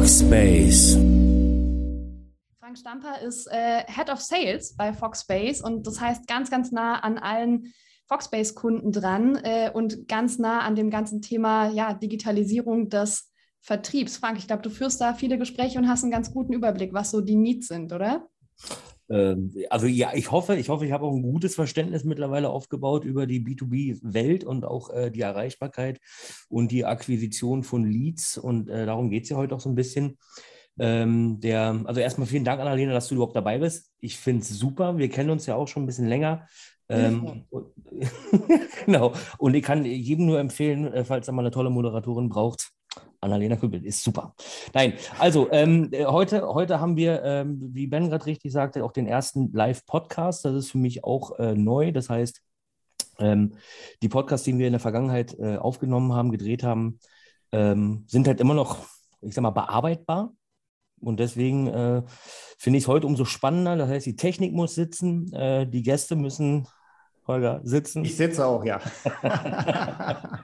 Foxbase. Frank Stamper ist äh, Head of Sales bei Foxbase und das heißt ganz, ganz nah an allen Foxbase-Kunden dran äh, und ganz nah an dem ganzen Thema ja, Digitalisierung des Vertriebs. Frank, ich glaube, du führst da viele Gespräche und hast einen ganz guten Überblick, was so die Needs sind, oder? Ähm, also ja, ich hoffe, ich hoffe, ich habe auch ein gutes Verständnis mittlerweile aufgebaut über die B2B-Welt und auch äh, die Erreichbarkeit und die Akquisition von Leads. Und äh, darum geht es ja heute auch so ein bisschen. Ähm, der, also erstmal vielen Dank, Annalena, dass du überhaupt dabei bist. Ich finde es super. Wir kennen uns ja auch schon ein bisschen länger. Ähm, und, genau. Und ich kann jedem nur empfehlen, äh, falls er mal eine tolle Moderatorin braucht, Annalena Kübel ist super. Nein, also ähm, äh, heute, heute haben wir, ähm, wie Ben gerade richtig sagte, auch den ersten Live-Podcast. Das ist für mich auch äh, neu. Das heißt, ähm, die Podcasts, die wir in der Vergangenheit äh, aufgenommen haben, gedreht haben, ähm, sind halt immer noch, ich sag mal, bearbeitbar. Und deswegen äh, finde ich es heute umso spannender. Das heißt, die Technik muss sitzen, äh, die Gäste müssen Holger, sitzen. Ich sitze auch, ja.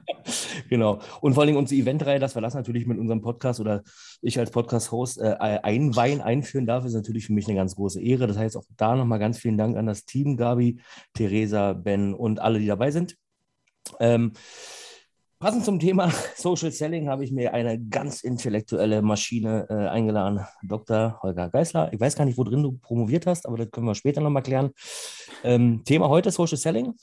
genau. Und vor allem unsere Eventreihe, dass wir das natürlich mit unserem Podcast oder ich als Podcast-Host äh, einweihen, einführen darf, ist natürlich für mich eine ganz große Ehre. Das heißt auch da nochmal ganz vielen Dank an das Team, Gabi, Theresa, Ben und alle, die dabei sind. Ähm, Passend zum Thema Social Selling habe ich mir eine ganz intellektuelle Maschine äh, eingeladen, Dr. Holger Geisler. Ich weiß gar nicht, wo drin du promoviert hast, aber das können wir später nochmal klären. Ähm, Thema heute Social Selling,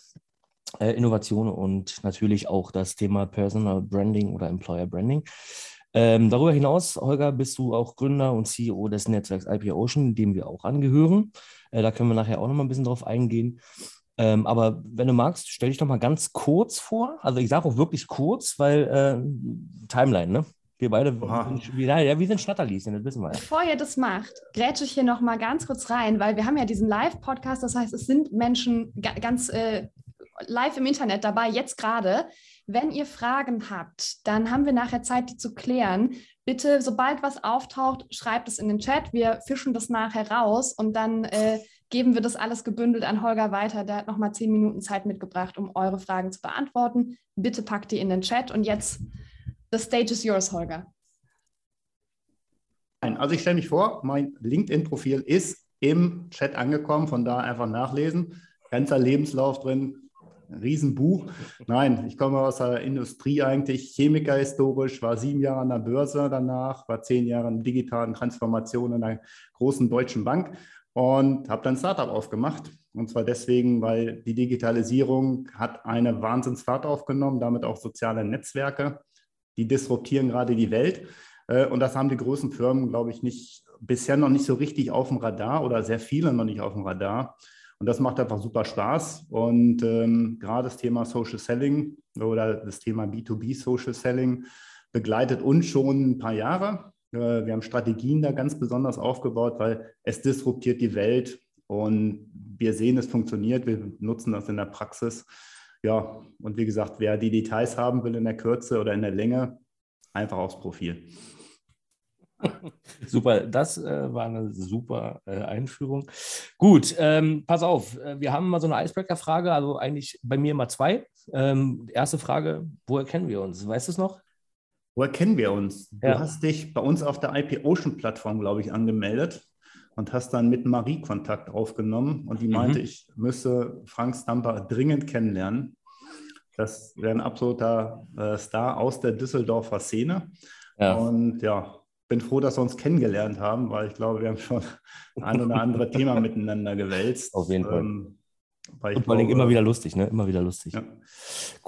äh, Innovation und natürlich auch das Thema Personal Branding oder Employer Branding. Ähm, darüber hinaus, Holger, bist du auch Gründer und CEO des Netzwerks IP Ocean, dem wir auch angehören. Äh, da können wir nachher auch nochmal ein bisschen drauf eingehen. Ähm, aber wenn du magst, stell dich doch mal ganz kurz vor. Also ich sage auch wirklich kurz, weil äh, Timeline, ne? Wir beide, sind, ja, wir sind Schnatterlieschen, das wissen wir. Bevor ihr das macht, grätsche ich hier noch mal ganz kurz rein, weil wir haben ja diesen Live-Podcast, das heißt, es sind Menschen ganz äh, live im Internet dabei, jetzt gerade. Wenn ihr Fragen habt, dann haben wir nachher Zeit, die zu klären. Bitte, sobald was auftaucht, schreibt es in den Chat. Wir fischen das nachher raus und dann äh, geben wir das alles gebündelt an Holger weiter. Der hat nochmal zehn Minuten Zeit mitgebracht, um eure Fragen zu beantworten. Bitte packt die in den Chat und jetzt, the stage is yours, Holger. Also ich stelle mich vor, mein LinkedIn-Profil ist im Chat angekommen, von da einfach nachlesen. Ganzer Lebenslauf drin, Riesenbuch. Nein, ich komme aus der Industrie eigentlich, Chemiker historisch, war sieben Jahre an der Börse danach, war zehn Jahre in digitalen Transformation in einer großen deutschen Bank und habe dann Startup aufgemacht. Und zwar deswegen, weil die Digitalisierung hat eine Wahnsinnsfahrt aufgenommen, damit auch soziale Netzwerke, die disruptieren gerade die Welt. Äh, und das haben die großen Firmen, glaube ich, nicht, bisher noch nicht so richtig auf dem Radar oder sehr viele noch nicht auf dem Radar. Und das macht einfach super Spaß. Und ähm, gerade das Thema Social Selling oder das Thema B2B Social Selling begleitet uns schon ein paar Jahre. Äh, wir haben Strategien da ganz besonders aufgebaut, weil es disruptiert die Welt und wir sehen, es funktioniert. Wir nutzen das in der Praxis. Ja, und wie gesagt, wer die Details haben will in der Kürze oder in der Länge, einfach aufs Profil. Super, das äh, war eine super äh, Einführung. Gut, ähm, pass auf, äh, wir haben mal so eine Icebreaker-Frage, also eigentlich bei mir mal zwei. Ähm, erste Frage, woher kennen wir uns? Weißt du es noch? Woher kennen wir uns? Du ja. hast dich bei uns auf der IP Ocean Plattform, glaube ich, angemeldet und hast dann mit Marie Kontakt aufgenommen und die meinte, mhm. ich müsse Frank Stamper dringend kennenlernen. Das wäre ein absoluter äh, Star aus der Düsseldorfer Szene. Ja. Und ja, bin froh, dass wir uns kennengelernt haben, weil ich glaube, wir haben schon ein oder andere Thema miteinander gewälzt. Auf jeden Fall. Ähm, weil und vor allem immer wieder lustig, ne? Immer wieder lustig. Ja.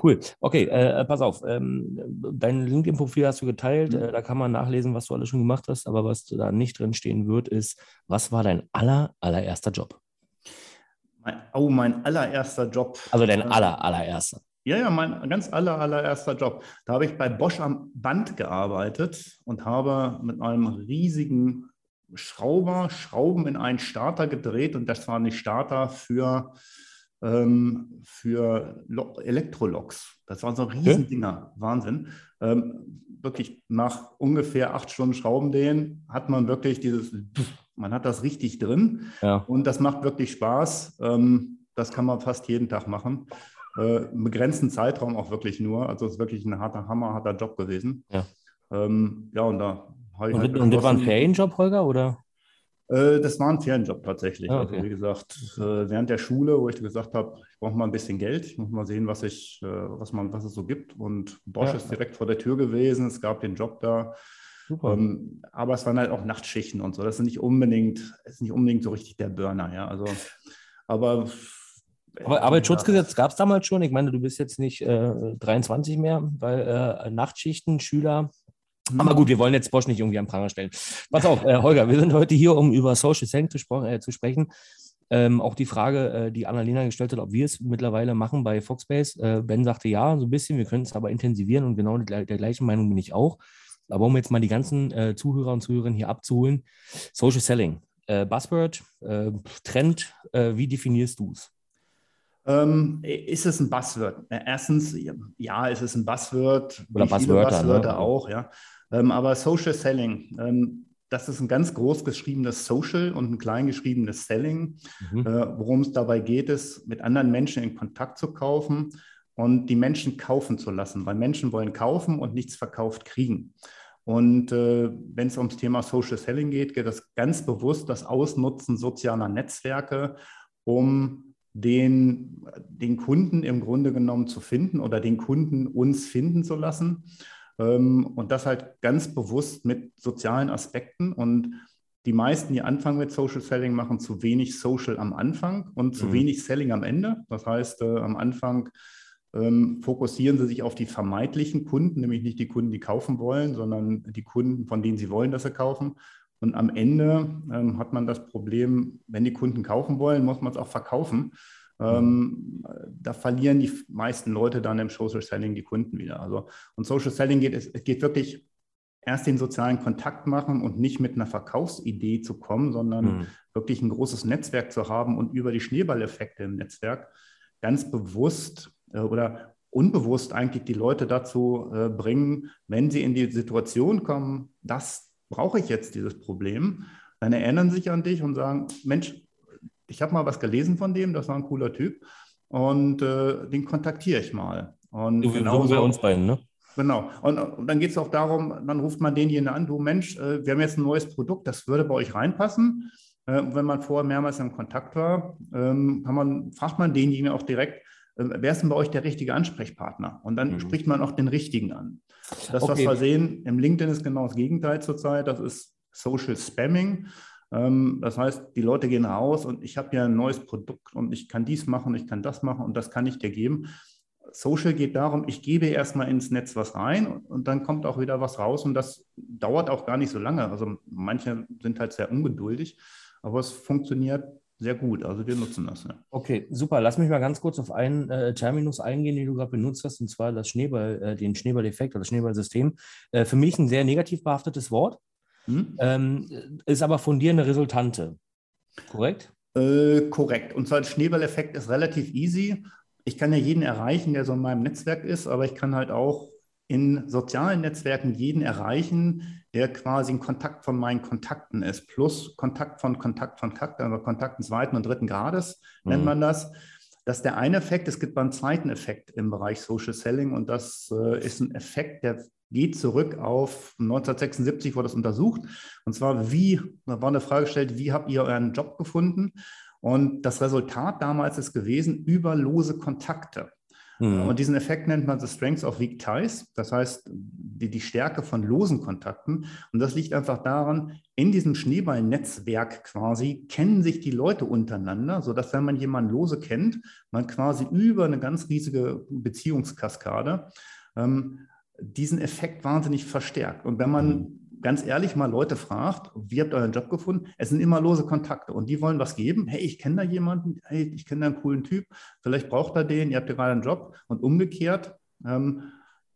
Cool. Okay, äh, pass auf. Ähm, dein LinkedIn-Profil hast du geteilt. Mhm. Äh, da kann man nachlesen, was du alles schon gemacht hast. Aber was da nicht drin stehen wird, ist, was war dein aller, allererster Job? Mein, oh, mein allererster Job. Also dein aller, allererster. Ja, ja, mein ganz aller, allererster Job. Da habe ich bei Bosch am Band gearbeitet und habe mit einem riesigen Schrauber Schrauben in einen Starter gedreht und das war ein Starter für ähm, für Elektroloks. Das waren so Riesendinger, Wahnsinn. Ähm, wirklich nach ungefähr acht Stunden Schraubendrehen hat man wirklich dieses, man hat das richtig drin ja. und das macht wirklich Spaß. Ähm, das kann man fast jeden Tag machen. Äh, Im begrenzten Zeitraum auch wirklich nur. Also es ist wirklich ein harter, hammerharter Job gewesen. Ja, ähm, ja und da Und, halt und das war ein Ferienjob, Holger, oder? Äh, das war ein Ferienjob tatsächlich. Ah, okay. Also wie gesagt, äh, während der Schule, wo ich gesagt habe, ich brauche mal ein bisschen Geld, ich muss mal sehen, was ich, äh, was man, was es so gibt. Und Bosch ja. ist direkt vor der Tür gewesen, es gab den Job da. Super. Ähm, aber es waren halt auch Nachtschichten und so. Das ist nicht unbedingt, ist nicht unbedingt so richtig der Burner, ja. Also, aber aber Arbeitsschutzgesetz gab es damals schon. Ich meine, du bist jetzt nicht äh, 23 mehr, weil äh, Nachtschichten, Schüler, aber gut, wir wollen jetzt Bosch nicht irgendwie am Pranger stellen. Pass auf, äh, Holger, wir sind heute hier, um über Social Selling zu, äh, zu sprechen. Ähm, auch die Frage, äh, die Annalena gestellt hat, ob wir es mittlerweile machen bei Foxbase. Äh, ben sagte ja, so ein bisschen, wir können es aber intensivieren und genau der, der, gleichen Meinung bin ich auch. Aber um jetzt mal die ganzen äh, Zuhörer und Zuhörerinnen hier abzuholen, Social Selling, äh, Buzzword, Trend, wie definierst du es? Ähm, ist es ein Buzzword? Erstens, ja, ist es ein Buzzword. Oder Buzzwörter. Buzzwörter ne? auch, ja. Ähm, aber Social Selling, ähm, das ist ein ganz groß geschriebenes Social und ein klein geschriebenes Selling. Mhm. Äh, worum es dabei geht, ist, mit anderen Menschen in Kontakt zu kaufen und die Menschen kaufen zu lassen, weil Menschen wollen kaufen und nichts verkauft kriegen. Und äh, wenn es ums Thema Social Selling geht, geht es ganz bewusst das Ausnutzen sozialer Netzwerke, um den, den Kunden im Grunde genommen zu finden oder den Kunden uns finden zu lassen. Ähm, und das halt ganz bewusst mit sozialen Aspekten. Und die meisten, die anfangen mit Social Selling, machen zu wenig Social am Anfang und zu mhm. wenig Selling am Ende. Das heißt, äh, am Anfang ähm, fokussieren sie sich auf die vermeintlichen Kunden, nämlich nicht die Kunden, die kaufen wollen, sondern die Kunden, von denen sie wollen, dass sie kaufen. Und am Ende ähm, hat man das Problem, wenn die Kunden kaufen wollen, muss man es auch verkaufen. Ähm, da verlieren die meisten Leute dann im Social Selling die Kunden wieder. Also, und Social Selling geht, es geht wirklich erst den sozialen Kontakt machen und nicht mit einer Verkaufsidee zu kommen, sondern mhm. wirklich ein großes Netzwerk zu haben und über die Schneeballeffekte im Netzwerk ganz bewusst äh, oder unbewusst eigentlich die Leute dazu äh, bringen, wenn sie in die Situation kommen, das brauche ich jetzt dieses Problem, dann erinnern sich an dich und sagen, Mensch, ich habe mal was gelesen von dem, das war ein cooler Typ und äh, den kontaktiere ich mal. Und so genau bei uns beiden, ne? Genau. Und, und dann geht es auch darum, dann ruft man denjenigen an, du Mensch, äh, wir haben jetzt ein neues Produkt, das würde bei euch reinpassen. Äh, wenn man vorher mehrmals im Kontakt war, ähm, man, fragt man denjenigen auch direkt, äh, wer ist denn bei euch der richtige Ansprechpartner? Und dann mhm. spricht man auch den richtigen an. Das, okay. was wir sehen im LinkedIn, ist genau das Gegenteil zurzeit. Das ist Social Spamming. Ähm, das heißt, die Leute gehen raus und ich habe ja ein neues Produkt und ich kann dies machen, ich kann das machen und das kann ich dir geben. Social geht darum, ich gebe erstmal ins Netz was rein und dann kommt auch wieder was raus und das dauert auch gar nicht so lange. Also manche sind halt sehr ungeduldig, aber es funktioniert sehr gut. Also wir nutzen das. Ja. Okay, super. Lass mich mal ganz kurz auf einen äh, Terminus eingehen, den du gerade benutzt hast, und zwar das Schneeball, äh, den Schneeballeffekt oder das Schneeballsystem. Äh, für mich ein sehr negativ behaftetes Wort. Hm? Ähm, ist aber eine Resultante. Korrekt? Äh, korrekt. Und zwar der Schneeballeffekt ist relativ easy. Ich kann ja jeden erreichen, der so in meinem Netzwerk ist, aber ich kann halt auch in sozialen Netzwerken jeden erreichen, der quasi ein Kontakt von meinen Kontakten ist, plus Kontakt von Kontakt von Kontakt, also Kontakten zweiten und dritten Grades mhm. nennt man das. Das ist der eine Effekt. Es gibt einen zweiten Effekt im Bereich Social Selling und das äh, ist ein Effekt, der geht zurück auf 1976, wurde das untersucht. Und zwar, wie, da war eine Frage gestellt, wie habt ihr euren Job gefunden? Und das Resultat damals ist gewesen, über lose Kontakte. Mhm. Und diesen Effekt nennt man the strength of weak ties, das heißt die, die Stärke von losen Kontakten. Und das liegt einfach daran, in diesem Schneeballnetzwerk quasi kennen sich die Leute untereinander, sodass wenn man jemanden lose kennt, man quasi über eine ganz riesige Beziehungskaskade ähm, diesen Effekt wahnsinnig verstärkt. Und wenn man mhm. Ganz ehrlich mal Leute fragt, wie habt ihr euren Job gefunden? Es sind immer lose Kontakte und die wollen was geben. Hey, ich kenne da jemanden, hey, ich kenne da einen coolen Typ, vielleicht braucht er den, ihr habt ja gerade einen Job und umgekehrt. Ähm,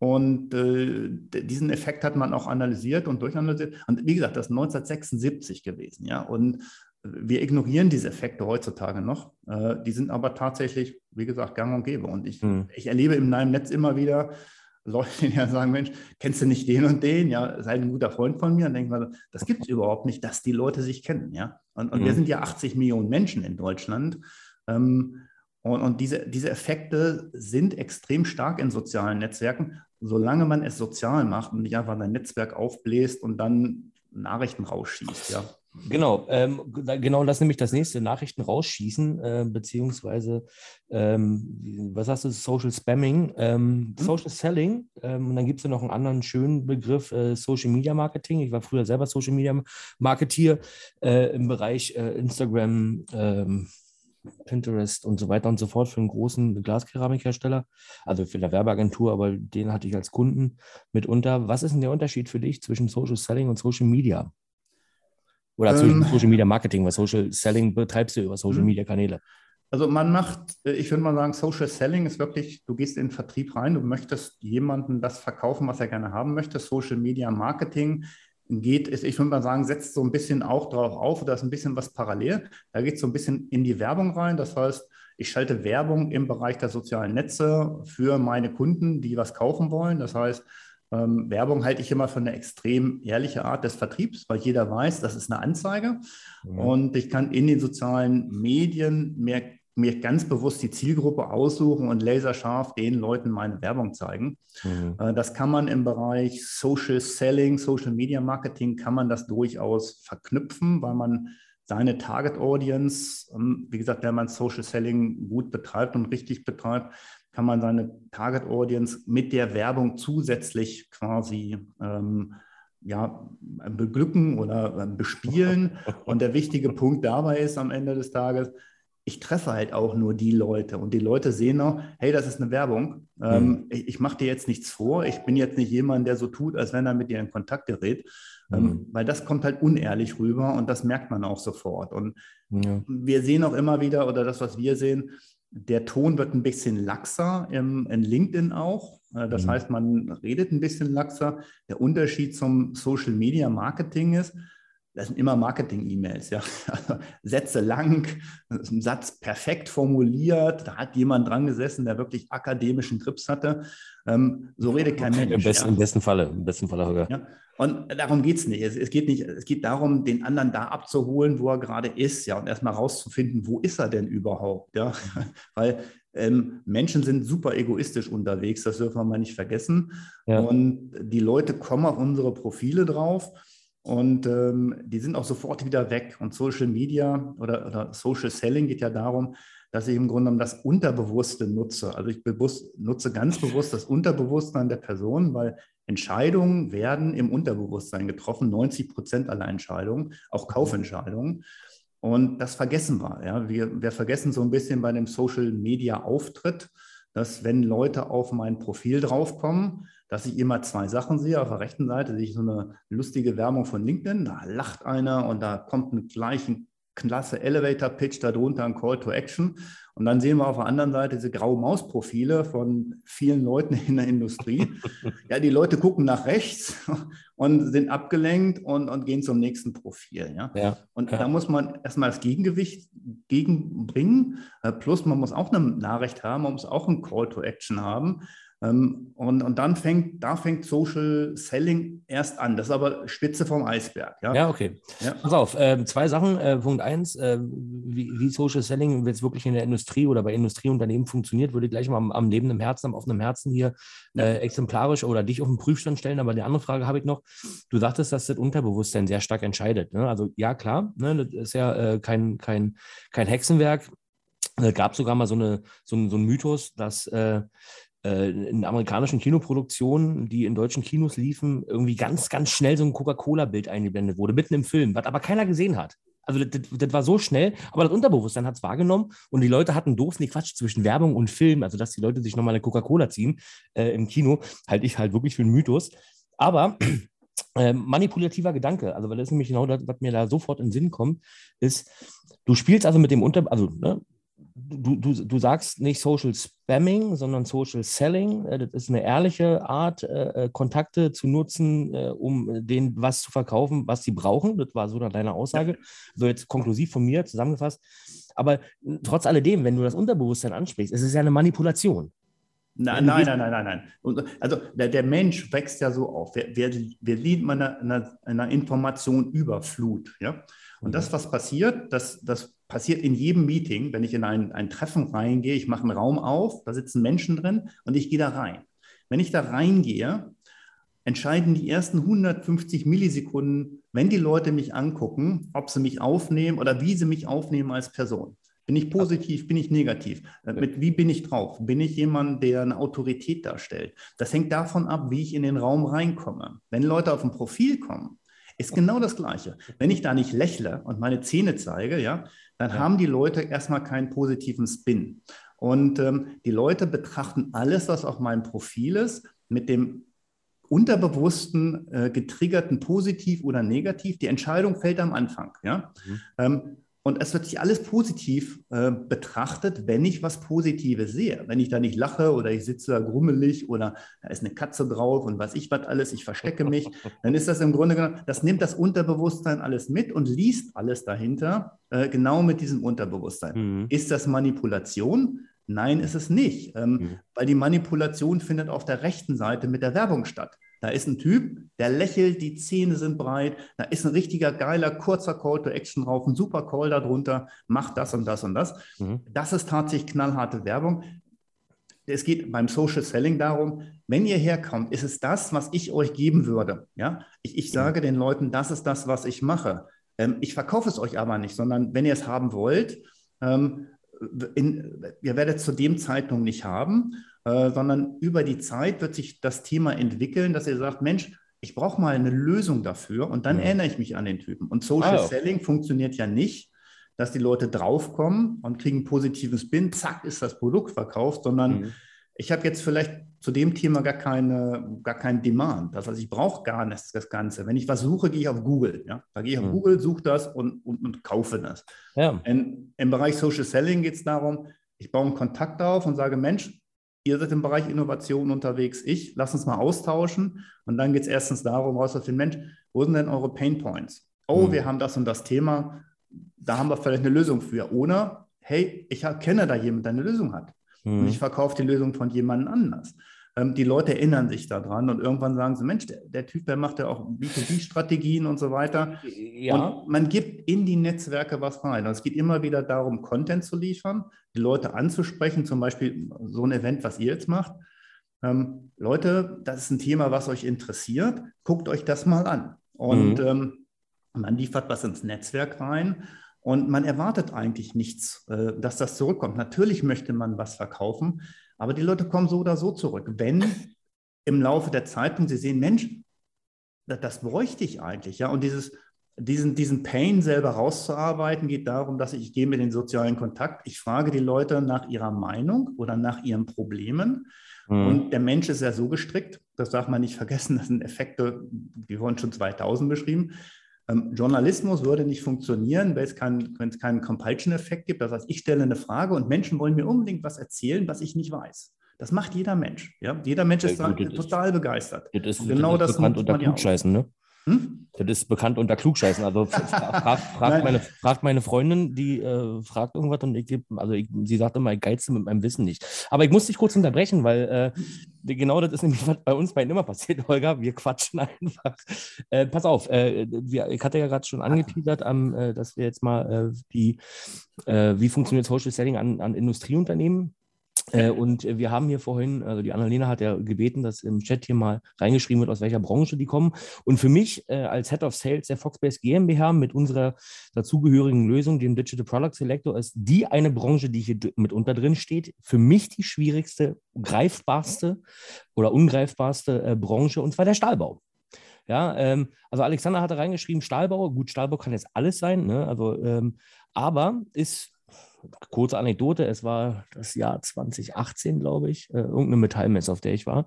und äh, diesen Effekt hat man auch analysiert und durchanalysiert. Und wie gesagt, das ist 1976 gewesen, ja. Und wir ignorieren diese Effekte heutzutage noch. Äh, die sind aber tatsächlich, wie gesagt, gang und gäbe. Und ich, hm. ich erlebe in meinem Netz immer wieder, Leute, die ja sagen, Mensch, kennst du nicht den und den? Ja, sei ein guter Freund von mir. Und denken wir, das gibt es überhaupt nicht, dass die Leute sich kennen. Ja? Und, und mhm. wir sind ja 80 Millionen Menschen in Deutschland. Ähm, und, und diese, diese Effekte sind extrem stark in sozialen Netzwerken. solange man es sozial macht und nicht einfach sein Netzwerk aufbläst und dann Nachrichten rausschießt, ja. Genau, ähm, genau das ist nämlich das nächste, Nachrichten rausschießen, äh, beziehungsweise, ähm, was hast du, Social Spamming, ähm, mhm. Social Selling ähm, und dann gibt es ja noch einen anderen schönen Begriff, äh, Social Media Marketing. Ich war früher selber Social Media Marketier äh, im Bereich äh, Instagram, ähm, Pinterest und so weiter und so fort für einen großen Glaskeramikhersteller, also für eine Werbeagentur, aber den hatte ich als Kunden mitunter. Was ist denn der Unterschied für dich zwischen Social Selling und Social Media? Oder ähm, Social Media Marketing, weil Social Selling betreibst du über Social mhm. Media Kanäle. Also man macht, äh, ich würde mal sagen, Social Selling ist wirklich, du gehst in den Vertrieb rein, du möchtest jemandem das verkaufen, was er gerne haben möchte. Social Media Marketing geht, ist, ich würde mal sagen, setzt so ein bisschen auch darauf auf, da ist ein bisschen was parallel. Da geht es so ein bisschen in die Werbung rein. Das heißt, ich schalte Werbung im Bereich der sozialen Netze für meine Kunden, die was kaufen wollen. Das heißt, ähm, Werbung halte ich immer für eine extrem ehrliche Art des Vertriebs, weil jeder weiß, das ist eine Anzeige. Mhm. Und ich kann in den sozialen Medien mehr mir ganz bewusst die Zielgruppe aussuchen und laserscharf den Leuten meine Werbung zeigen. Mhm. Äh, das kann man im Bereich Social Selling, Social Media Marketing, kann man das durchaus verknüpfen, weil man seine Target Audience, ähm, wie gesagt, wenn man Social Selling gut betreibt und richtig betreibt, kann man seine Target Audience mit der Werbung zusätzlich quasi ähm, ja, beglücken oder äh, bespielen. Und der wichtige Punkt dabei ist am Ende des Tages, ich treffe halt auch nur die Leute und die Leute sehen auch, hey, das ist eine Werbung. Ähm, mhm. ich, ich mache dir jetzt nichts vor. Ich bin jetzt nicht jemand, der so tut, als wenn er mit dir in Kontakt gerät, ähm, mhm. weil das kommt halt unehrlich rüber und das merkt man auch sofort. Und ja. wir sehen auch immer wieder, oder das, was wir sehen, der Ton wird ein bisschen laxer im, in LinkedIn auch. Äh, das mhm. heißt, man redet ein bisschen laxer. Der Unterschied zum Social Media Marketing ist, das sind immer Marketing-E-Mails, ja. Sätze lang, ein Satz perfekt formuliert, da hat jemand dran gesessen, der wirklich akademischen Grips hatte. Ähm, so redet kein Mensch. Im besten, ja. im besten Falle, im besten Falle. Ja. Und darum geht es nicht. Es, geht nicht. es geht darum, den anderen da abzuholen, wo er gerade ist, ja, und erstmal rauszufinden, wo ist er denn überhaupt, ja. Weil ähm, Menschen sind super egoistisch unterwegs, das dürfen wir mal nicht vergessen. Ja. Und die Leute kommen auf unsere Profile drauf und ähm, die sind auch sofort wieder weg. Und Social Media oder, oder, Social Selling geht ja darum, dass ich im Grunde genommen das Unterbewusste nutze. Also ich bewusst, nutze ganz bewusst das Unterbewusstsein der Person, weil Entscheidungen werden im Unterbewusstsein getroffen, 90 Prozent aller Entscheidungen, auch Kaufentscheidungen. Und das vergessen wir. Ja. Wir, wir vergessen so ein bisschen bei dem Social Media Auftritt, dass wenn Leute auf mein Profil draufkommen, dass ich immer zwei Sachen sehe. Auf der rechten Seite sehe ich so eine lustige Werbung von LinkedIn, da lacht einer und da kommt ein gleichen klasse Elevator-Pitch, darunter ein Call to Action. Und dann sehen wir auf der anderen Seite diese graue Maus-Profile von vielen Leuten in der Industrie. ja, die Leute gucken nach rechts und sind abgelenkt und, und gehen zum nächsten Profil. Ja? ja und ja. da muss man erstmal das Gegengewicht gegenbringen. Äh, plus man muss auch eine Nachricht haben, man muss auch ein Call to Action haben. Ähm, und, und dann fängt, da fängt Social Selling erst an. Das ist aber Spitze vom Eisberg. Ja, ja okay. Ja. Pass auf, äh, zwei Sachen. Äh, Punkt eins, äh, wie, wie, Social Selling jetzt wirklich in der Industrie oder bei Industrieunternehmen funktioniert, würde ich gleich mal am, am lebenden Herzen, am offenen Herzen hier äh, exemplarisch oder dich auf den Prüfstand stellen. Aber die andere Frage habe ich noch. Du sagtest, dass das Unterbewusstsein sehr stark entscheidet. Ne? Also ja, klar, ne? das ist ja äh, kein, kein, kein Hexenwerk. Es gab sogar mal so, eine, so, ein, so einen Mythos, dass äh, äh, in amerikanischen Kinoproduktionen, die in deutschen Kinos liefen, irgendwie ganz, ganz schnell so ein Coca-Cola-Bild eingeblendet wurde, mitten im Film, was aber keiner gesehen hat. Also das, das, war so schnell, aber das Unterbewusstsein hat es wahrgenommen und die Leute hatten doof nicht Quatsch zwischen Werbung und Film, also dass die Leute sich nochmal eine Coca-Cola ziehen äh, im Kino, halte ich halt wirklich für einen Mythos. Aber äh, manipulativer Gedanke, also weil das ist nämlich genau das, was mir da sofort in den Sinn kommt, ist, du spielst also mit dem Unter, also ne, du, du, du sagst nicht Social Spamming, sondern Social Selling. Äh, das ist eine ehrliche Art, äh, äh, Kontakte zu nutzen, um denen was zu verkaufen, was sie brauchen. Das war so deine Aussage. So jetzt konklusiv von mir zusammengefasst. Aber trotz alledem, wenn du das Unterbewusstsein ansprichst, ist es ja eine Manipulation. Nein, nein, nein, nein, nein, nein. Also der, der Mensch wächst ja so auf. Wir, wir, wir leben einer, einer, einer Information Überflut. Ja? Und das, was passiert, das, das passiert in jedem Meeting, wenn ich in ein, ein Treffen reingehe, ich mache einen Raum auf, da sitzen Menschen drin und ich gehe da rein. wenn ich da reingehe, entscheiden die ersten 150 Millisekunden, wenn die Leute mich angucken, ob sie mich aufnehmen oder wie sie mich aufnehmen als Person. Bin ich positiv, bin ich negativ? Äh, mit, wie bin ich drauf? Bin ich jemand, der eine Autorität darstellt? Das hängt davon ab, wie ich in den Raum reinkomme. Wenn Leute auf ein Profil kommen, ist genau das Gleiche. Wenn ich da nicht lächle und meine Zähne zeige, ja, dann ja. haben die Leute erstmal keinen positiven Spin. Und ähm, die Leute betrachten alles, was auf meinem Profil ist, mit dem unterbewussten, äh, getriggerten positiv oder negativ. Die Entscheidung fällt am Anfang. Ja? Mhm. Ähm, und es wird sich alles positiv äh, betrachtet, wenn ich was Positives sehe. Wenn ich da nicht lache oder ich sitze da grummelig oder da ist eine Katze drauf und was ich was alles, ich verstecke mich, dann ist das im Grunde genommen, das nimmt das Unterbewusstsein alles mit und liest alles dahinter, äh, genau mit diesem Unterbewusstsein. Mhm. Ist das Manipulation? Nein, ist es nicht, ähm, mhm. weil die Manipulation findet auf der rechten Seite mit der Werbung statt. Da ist ein Typ, der lächelt, die Zähne sind breit, da ist ein richtiger geiler, kurzer Call to Action drauf, ein super Call darunter, macht das und das und das. Mhm. Das ist tatsächlich knallharte Werbung. Es geht beim Social Selling darum, wenn ihr herkommt, ist es das, was ich euch geben würde. Ja? Ich, ich sage den Leuten, das ist das, was ich mache. Ähm, ich verkaufe es euch aber nicht, sondern wenn ihr es haben wollt, ähm, in, ihr werdet es zu dem Zeitpunkt nicht haben äh, sondern über die Zeit wird sich das Thema entwickeln, dass ihr sagt, Mensch, ich brauche mal eine Lösung dafür und dann ja. erinnere ich mich an den Typen. Und Social ah, Selling funktioniert ja nicht, dass die Leute draufkommen und kriegen einen positiven Spin, zack, ist das Produkt verkauft, sondern mhm. ich habe jetzt vielleicht zu dem Thema gar, keine, gar keinen Demand. Das heißt, ich brauche gar nicht das Ganze. Wenn ich was suche, gehe ich auf Google. Ja? Da gehe ich auf mhm. Google, suche das und, und, und kaufe das. Ja. In, Im Bereich Social Selling geht es darum, ich baue einen Kontakt auf und sage, Mensch, ihr seid im Bereich Innovation unterwegs, ich, lass uns mal austauschen. Und dann geht es erstens darum, rauszufinden, Mensch, wo sind denn eure Pain Points? Oh, mhm. wir haben das und das Thema, da haben wir vielleicht eine Lösung für. Oder, hey, ich kenne da jemanden, der eine Lösung hat. Mhm. Und ich verkaufe die Lösung von jemandem anders. Ähm, die Leute erinnern sich daran und irgendwann sagen sie, Mensch, der, der Typ, der macht ja auch B2B-Strategien und so weiter. Ja. Und man gibt in die Netzwerke was rein. Und es geht immer wieder darum, Content zu liefern, die Leute anzusprechen, zum Beispiel so ein Event, was ihr jetzt macht. Ähm, Leute, das ist ein Thema, was euch interessiert. Guckt euch das mal an. Und mhm. ähm, man liefert was ins Netzwerk rein und man erwartet eigentlich nichts, äh, dass das zurückkommt. Natürlich möchte man was verkaufen, aber die Leute kommen so oder so zurück. Wenn im Laufe der Zeit sie sehen, Mensch, das, das bräuchte ich eigentlich, ja. Und dieses, diesen, diesen Pain selber rauszuarbeiten, geht darum, dass ich, ich gehe mit den sozialen Kontakt, ich frage die Leute nach ihrer Meinung oder nach ihren Problemen. Mhm. Und der Mensch ist ja so gestrickt, das darf man nicht vergessen, das sind Effekte, die wurden schon 2000 beschrieben. Ähm, Journalismus würde nicht funktionieren, wenn es, kein, wenn es keinen Compulsion-Effekt gibt. Das heißt, ich stelle eine Frage und Menschen wollen mir unbedingt was erzählen, was ich nicht weiß. Das macht jeder Mensch. Ja? Jeder Mensch ist, ja, gut, total ist, begeistert. Das ist, genau das, ist bekannt unter Klugscheißen, ne? Hm? Das ist bekannt unter Klugscheißen. Also fragt, fragt, meine, fragt meine Freundin, die äh, fragt irgendwas und ich gebe, also ich, sie sagt immer, ich geize mit meinem Wissen nicht. Aber ich muss dich kurz unterbrechen, weil äh, genau das ist nämlich, was bei uns beiden immer passiert, Holger. Wir quatschen einfach. Äh, pass auf, äh, wir, ich hatte ja gerade schon angeteasert, um, äh, dass wir jetzt mal äh, die, wie funktioniert Social Selling an, an Industrieunternehmen und wir haben hier vorhin, also die Annalena hat ja gebeten, dass im Chat hier mal reingeschrieben wird, aus welcher Branche die kommen. Und für mich äh, als Head of Sales der Foxbase GmbH mit unserer dazugehörigen Lösung, dem Digital Product Selector, ist die eine Branche, die hier mitunter drin steht, für mich die schwierigste, greifbarste oder ungreifbarste äh, Branche, und zwar der Stahlbau. Ja, ähm, also Alexander hatte reingeschrieben, Stahlbau, gut, Stahlbau kann jetzt alles sein, ne? also, ähm, aber ist kurze Anekdote, es war das Jahr 2018, glaube ich, äh, irgendeine Metallmesse, auf der ich war.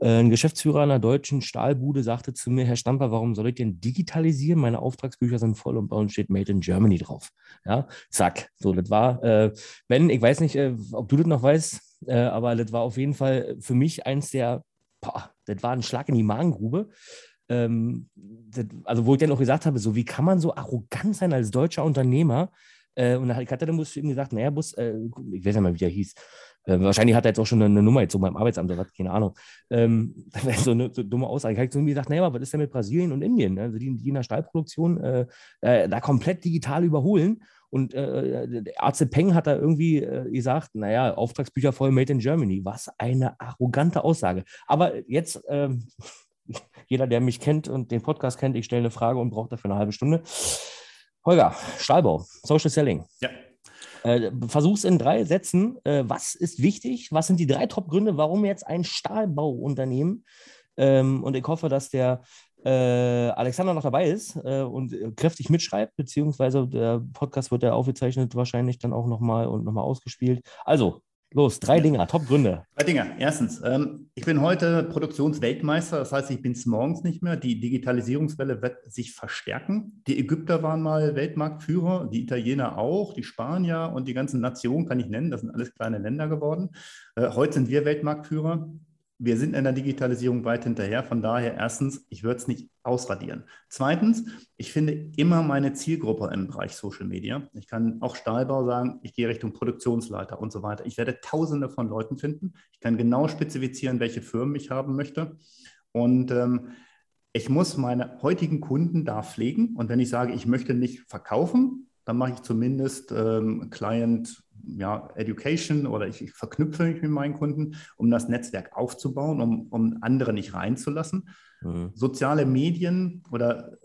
Äh, ein Geschäftsführer einer deutschen Stahlbude sagte zu mir, Herr Stamper, warum soll ich denn digitalisieren? Meine Auftragsbücher sind voll und bei uns steht Made in Germany drauf. Ja, zack. So, das war, äh, Ben, ich weiß nicht, äh, ob du das noch weißt, äh, aber das war auf jeden Fall für mich eins der, boah, das war ein Schlag in die Magengrube. Ähm, also, wo ich dann auch gesagt habe, so wie kann man so arrogant sein als deutscher Unternehmer, äh, und dann hat Katja Bus ihm gesagt, naja, Bus, äh, ich weiß ja mal, wie der hieß. Äh, wahrscheinlich hat er jetzt auch schon eine, Nummer jetzt so beim Arbeitsamt oder was, keine Ahnung. Ähm, das wäre so eine so dumme Aussage. Ich habe ihm gesagt, naja, aber was ist denn mit Brasilien und Indien? Also die, die in der Stahlproduktion äh, äh, da komplett digital überholen. Und äh, Arze Peng hat da irgendwie äh, gesagt, naja, Auftragsbücher voll Made in Germany. Was eine arrogante Aussage. Aber jetzt, äh, jeder, der mich kennt und den Podcast kennt, ich stelle eine Frage und brauche dafür eine halbe Stunde. Holger, Stahlbau, Social Selling. Ja. Äh, versuch's in drei Sätzen. Äh, was ist wichtig? Was sind die drei Top-Gründe, warum jetzt ein Stahlbauunternehmen ähm, und ich hoffe, dass der äh, Alexander noch dabei ist und kräftig mitschreibt, beziehungsweise der Podcast wird ja aufgezeichnet wahrscheinlich dann auch nochmal und nochmal ausgespielt. Also, Los, drei Dinger, Top-Gründe. Drei Dinger. Erstens, ähm, ich bin heute Produktionsweltmeister, das heißt, ich bin es morgens nicht mehr. Die Digitalisierungswelle wird sich verstärken. Die Ägypter waren mal Weltmarktführer, die Italiener auch, die Spanier und die ganzen Nationen kann ich nennen. Das sind alles kleine Länder geworden. Äh, heute sind wir Weltmarktführer wir sind in der Digitalisierung weit hinterher. Von daher, erstens, ich würde es nicht ausradieren. Zweitens, ich finde immer meine Zielgruppe im Bereich Social Media. Ich kann auch Stahlbau sagen, ich gehe Richtung Produktionsleiter und so weiter. Ich werde tausende von Leuten finden. Ich kann genau spezifizieren, welche Firmen ich haben möchte. Und ähm, ich muss meine heutigen Kunden da pflegen. Und wenn ich sage, ich möchte nicht verkaufen, dann mache ich zumindest ähm, Client ja, Education oder ich, ich, verknüpfe mich mit meinen Kunden, um das Netzwerk aufzubauen, um, um andere nicht reinzulassen. Mhm. Soziale Medien oder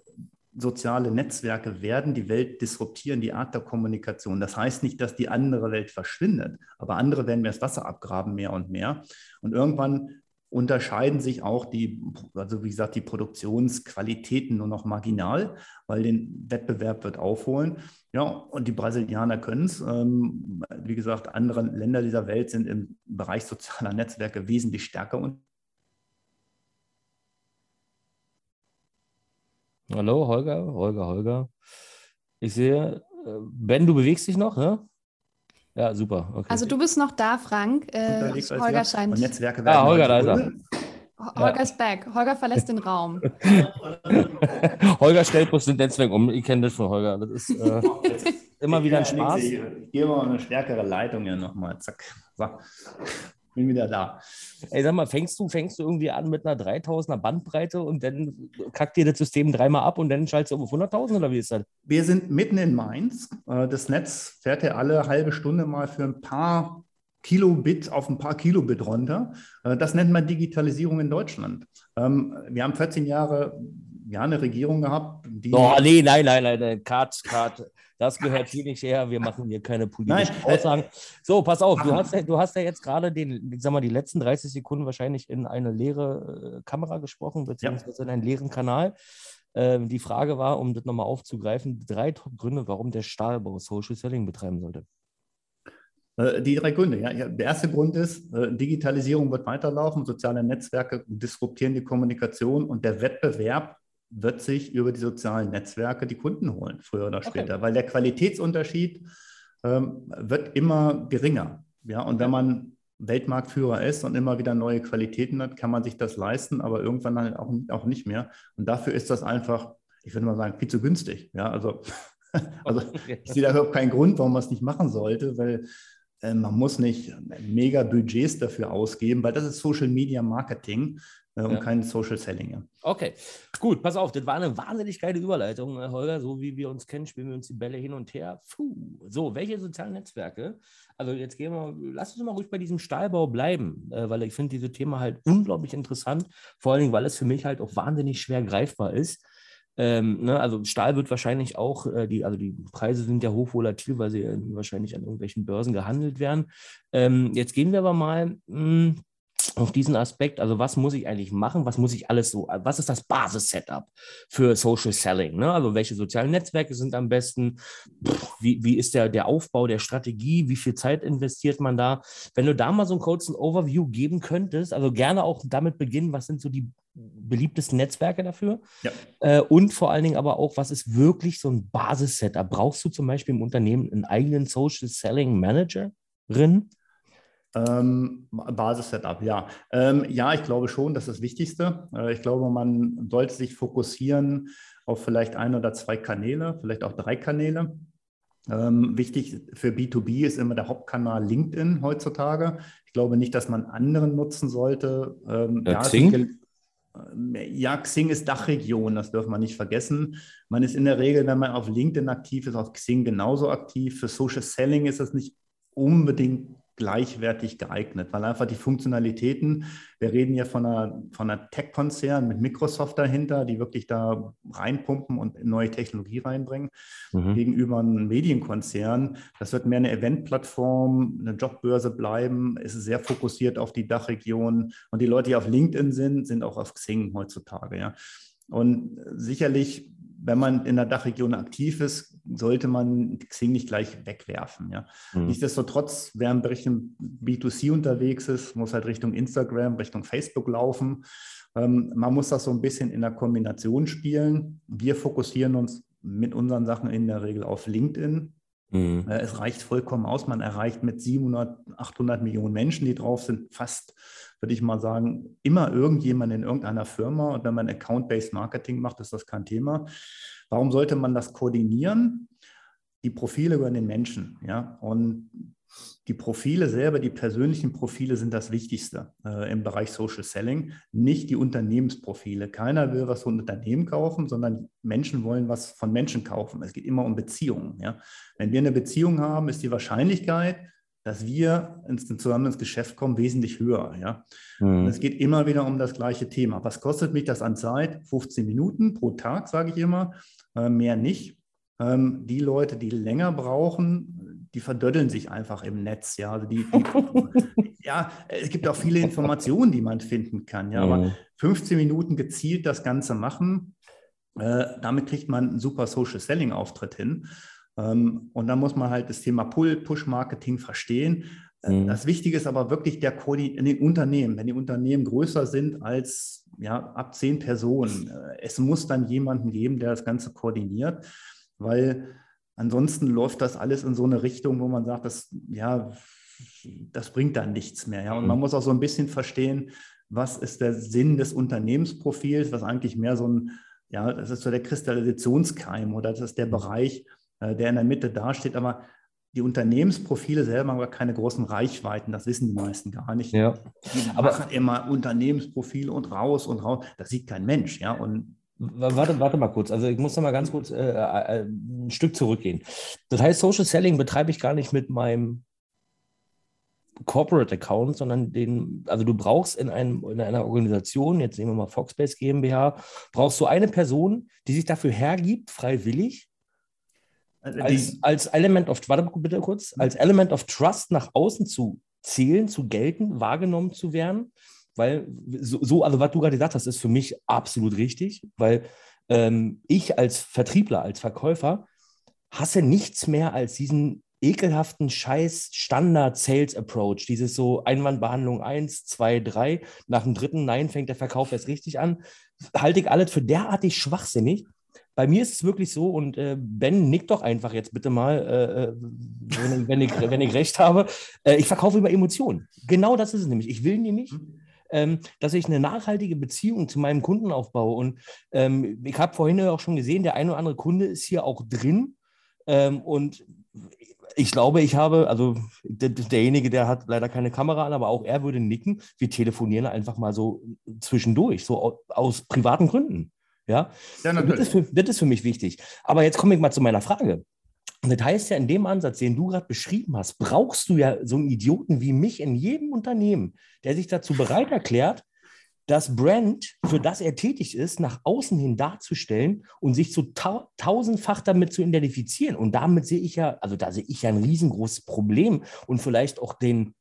soziale Netzwerke werden die Welt disruptieren, die Art der Kommunikation. Das heißt nicht, dass die andere Welt verschwindet, aber andere werden mir das Wasser abgraben mehr und mehr. Und irgendwann unterscheiden sich auch die, also wie gesagt, die Produktionsqualitäten nur noch marginal, weil den Wettbewerb wird aufholen. Ja, und die Brasilianer können es. Ähm, wie gesagt, andere Länder dieser Welt sind im Bereich sozialer Netzwerke wesentlich stärker. Hallo, Holger, Holger, Holger. Ich sehe, äh, Ben, du bewegst dich noch, ne? Ja, super. Okay. Also du bist noch da, Frank. Äh, Holger scheint. Und Netzwerke werden. Ah, Holger, da ist er. Holger ja. ist back. Holger verlässt den Raum. Holger stellt bloß den Netzwerk um. Ich kenne das von Holger. Das ist äh, immer wieder ein Spaß. Ich gebe mal eine stärkere Leitung hier nochmal. Zack. So bin wieder da. Ey, sag mal, fängst du, fängst du irgendwie an mit einer 3000er Bandbreite und dann kackt dir das System dreimal ab und dann schaltest du auf 100.000 oder wie ist das? Wir sind mitten in Mainz. Äh, das Netz fährt ja alle halbe Stunde mal für ein paar Kilobit auf ein paar Kilobit runter. Äh, das nennt man Digitalisierung in Deutschland. Ähm, wir haben 14 Jahre ja, eine Regierung gehabt, die. Oh, nee, nein, nein, nein, Cut, Cut. Das gehört hier nicht her. Wir machen hier keine politischen Nein. Aussagen. So, pass auf, du hast, ja, du hast ja jetzt gerade den, ich sag mal, die letzten 30 Sekunden wahrscheinlich in eine leere äh, Kamera gesprochen, beziehungsweise in einen leeren Kanal. Ähm, die Frage war, um das nochmal aufzugreifen, drei Top-Gründe, warum der Stahlbau Social Selling betreiben sollte. Äh, die drei Gründe. Ja. Der erste Grund ist, äh, Digitalisierung wird weiterlaufen, soziale Netzwerke disruptieren die Kommunikation und der Wettbewerb wird sich über die sozialen Netzwerke die Kunden holen, früher oder später, okay. weil der Qualitätsunterschied ähm, wird immer geringer. Ja, und wenn man Weltmarktführer ist und immer wieder neue Qualitäten hat, kann man sich das leisten, aber irgendwann halt auch, auch nicht mehr. Und dafür ist das einfach, ich würde mal sagen, viel zu günstig. Ja, also, also ich sehe da überhaupt keinen Grund, warum man es nicht machen sollte, weil äh, man muss nicht mega Budgets dafür ausgeben, weil das ist Social Media Marketing äh, und ja. kein Social Selling. Ja. Okay, gut, pass auf, das war eine wahnsinnig geile Überleitung, äh, Holger. So wie wir uns kennen, spielen wir uns die Bälle hin und her. Puh. So, welche sozialen Netzwerke? Also jetzt gehen wir, lass uns mal ruhig bei diesem Stahlbau bleiben, äh, weil ich finde diese Thema halt unglaublich interessant, vor allen Dingen, weil es für mich halt auch wahnsinnig schwer greifbar ist. Ähm, ne, also Stahl wird wahrscheinlich auch, äh, die, also die Preise sind ja hochvolatil, weil sie äh, wahrscheinlich an irgendwelchen Börsen gehandelt werden. Ähm, jetzt gehen wir aber mal mh, hm, auf diesen Aspekt, also was muss ich eigentlich machen, was muss ich alles so, was ist das Basis-Setup für Social Selling? Ne? Also welche sozialen Netzwerke sind am besten? Wie, wie ist der, der Aufbau der Strategie? Wie viel Zeit investiert man da? Wenn du da mal so einen kurzen Overview geben könntest, also gerne auch damit beginnen, was sind so die beliebtesten Netzwerke dafür? Ja. Äh, und vor allen Dingen aber auch, was ist wirklich so ein Basis-Setup? Brauchst du zum Beispiel im Unternehmen einen eigenen Social Selling Managerin? Ähm, Basis-Setup, ja. Ähm, ja, ich glaube schon, das ist das Wichtigste. Äh, ich glaube, man sollte sich fokussieren auf vielleicht ein oder zwei Kanäle, vielleicht auch drei Kanäle. Ähm, wichtig für B2B ist immer der Hauptkanal LinkedIn heutzutage. Ich glaube nicht, dass man anderen nutzen sollte. Ähm, ja, Xing? äh, ja, Xing ist Dachregion, das dürfen wir nicht vergessen. Man ist in der Regel, wenn man auf LinkedIn aktiv ist, auf Xing genauso aktiv. Für Social Selling ist das nicht unbedingt gleichwertig geeignet, weil einfach die Funktionalitäten, wir reden ja von einer, von einer Tech-Konzern mit Microsoft dahinter, die wirklich da reinpumpen und neue Technologie reinbringen, mhm. gegenüber einem Medienkonzern. Das wird mehr eine Eventplattform, eine Jobbörse bleiben, ist sehr fokussiert auf die Dachregion und die Leute, die auf LinkedIn sind, sind auch auf Xing heutzutage. Ja. Und sicherlich wenn man in der Dachregion aktiv ist, sollte man Xing nicht gleich wegwerfen. Ja. Mhm. Nichtsdestotrotz, wer im Bereich B2C unterwegs ist, muss halt Richtung Instagram, Richtung Facebook laufen. Ähm, man muss das so ein bisschen in der Kombination spielen. Wir fokussieren uns mit unseren Sachen in der Regel auf LinkedIn. Mhm. Äh, es reicht vollkommen aus. Man erreicht mit 700, 800 Millionen Menschen, die drauf sind, fast würde ich mal sagen, immer irgendjemand in irgendeiner Firma. Und wenn man Account-Based Marketing macht, ist das kein Thema. Warum sollte man das koordinieren? Die Profile über den Menschen. Ja? Und die Profile selber, die persönlichen Profile sind das Wichtigste äh, im Bereich Social Selling, nicht die Unternehmensprofile. Keiner will was von Unternehmen kaufen, sondern Menschen wollen was von Menschen kaufen. Es geht immer um Beziehungen. Ja? Wenn wir eine Beziehung haben, ist die Wahrscheinlichkeit, dass wir ins, zusammen ins Geschäft kommen, wesentlich höher. Ja? Mhm. Es geht immer wieder um das gleiche Thema. Was kostet mich das an Zeit? 15 Minuten pro Tag, sage ich immer, äh, mehr nicht. Ähm, die Leute, die länger brauchen, die verdöddeln sich einfach im Netz. Ja, also die, die ja es gibt auch viele Informationen, die man finden kann. Ja, mhm. aber 15 Minuten gezielt das Ganze machen, äh, damit kriegt man einen super Social Selling Auftritt hin. Ähm, und dann muss man halt das Thema Pull-Push-Marketing verstehen. Äh, mhm. Das Wichtige ist aber wirklich der Koordin in den Unternehmen. Wenn die Unternehmen größer sind als ja, ab zehn Personen, äh, es muss dann jemanden geben, der das Ganze koordiniert, weil ansonsten läuft das alles in so eine Richtung, wo man sagt, das, ja, das bringt dann nichts mehr. Ja? Und man mhm. muss auch so ein bisschen verstehen, was ist der Sinn des Unternehmensprofils, was eigentlich mehr so ein, ja, das ist so der Kristallisationskeim oder das ist der mhm. Bereich, der in der Mitte dasteht. Aber die Unternehmensprofile selber haben aber keine großen Reichweiten, das wissen die meisten gar nicht. Ja. Die aber machen immer Unternehmensprofile und raus und raus. Das sieht kein Mensch, ja. Und Warte, warte mal kurz. Also ich muss noch mal ganz kurz äh, äh, ein Stück zurückgehen. Das heißt, Social Selling betreibe ich gar nicht mit meinem Corporate Account, sondern den, also du brauchst in, einem, in einer Organisation, jetzt nehmen wir mal Foxbase GmbH, brauchst du eine Person, die sich dafür hergibt, freiwillig, als, als Element of, warte bitte kurz, als Element of Trust nach außen zu zählen, zu gelten, wahrgenommen zu werden, weil so, so also was du gerade gesagt hast, ist für mich absolut richtig, weil ähm, ich als Vertriebler, als Verkäufer hasse nichts mehr als diesen ekelhaften Scheiß Standard Sales Approach, dieses so Einwandbehandlung 1, 2, 3, nach dem dritten Nein fängt der Verkauf erst richtig an, halte ich alles für derartig schwachsinnig, bei mir ist es wirklich so, und äh, Ben, nick doch einfach jetzt bitte mal, äh, äh wenn, wenn, ich, wenn ich recht habe. Äh, ich verkaufe über Emotionen. Genau das ist es nämlich. Ich will nämlich, mhm. ähm, dass ich eine nachhaltige Beziehung zu meinem Kunden aufbaue. Und ähm, ich habe vorhin auch schon gesehen, der eine oder andere Kunde ist hier auch drin. Ähm, und ich glaube, ich habe, also der, derjenige, der hat leider keine Kamera an, aber auch er würde nicken. Wir telefonieren einfach mal so zwischendurch, so aus privaten Gründen. Ja, ja das, ist für, das ist für mich wichtig. Aber jetzt komme ich mal zu meiner Frage. Und das heißt ja, in dem Ansatz, den du gerade beschrieben hast, brauchst du ja so einen Idioten wie mich in jedem Unternehmen, der sich dazu bereit erklärt, das Brand, für das er tätig ist, nach außen hin darzustellen und sich zu ta tausendfach damit zu identifizieren. Und damit sehe ich ja, also da sehe ich ja ein riesengroßes Problem und vielleicht auch den,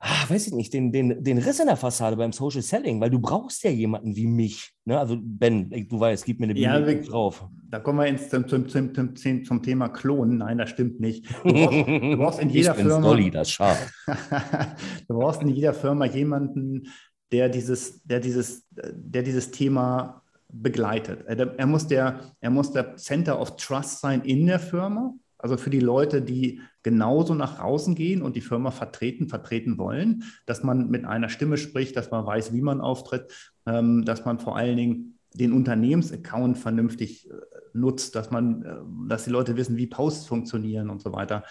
ah, weiß ich nicht, den, den, den Riss in der Fassade beim Social Selling, weil du brauchst ja jemanden wie mich. Ne? Also Ben, du weißt, gib mir eine ja, drauf. Da kommen wir ins, zum, zum, zum, zum, Thema Klonen. Nein, das stimmt nicht. Du brauchst, du brauchst in jeder ich Firma. Dolly, das Schaf. du brauchst in jeder Firma jemanden, der dieses, der dieses, der dieses Thema begleitet. Er muss, der, er muss der Center of Trust sein in der Firma. Also für die Leute, die genauso nach außen gehen und die Firma vertreten, vertreten wollen, dass man mit einer Stimme spricht, dass man weiß, wie man auftritt, ähm, dass man vor allen Dingen den Unternehmensaccount vernünftig äh, nutzt, dass man, äh, dass die Leute wissen, wie Posts funktionieren und so weiter.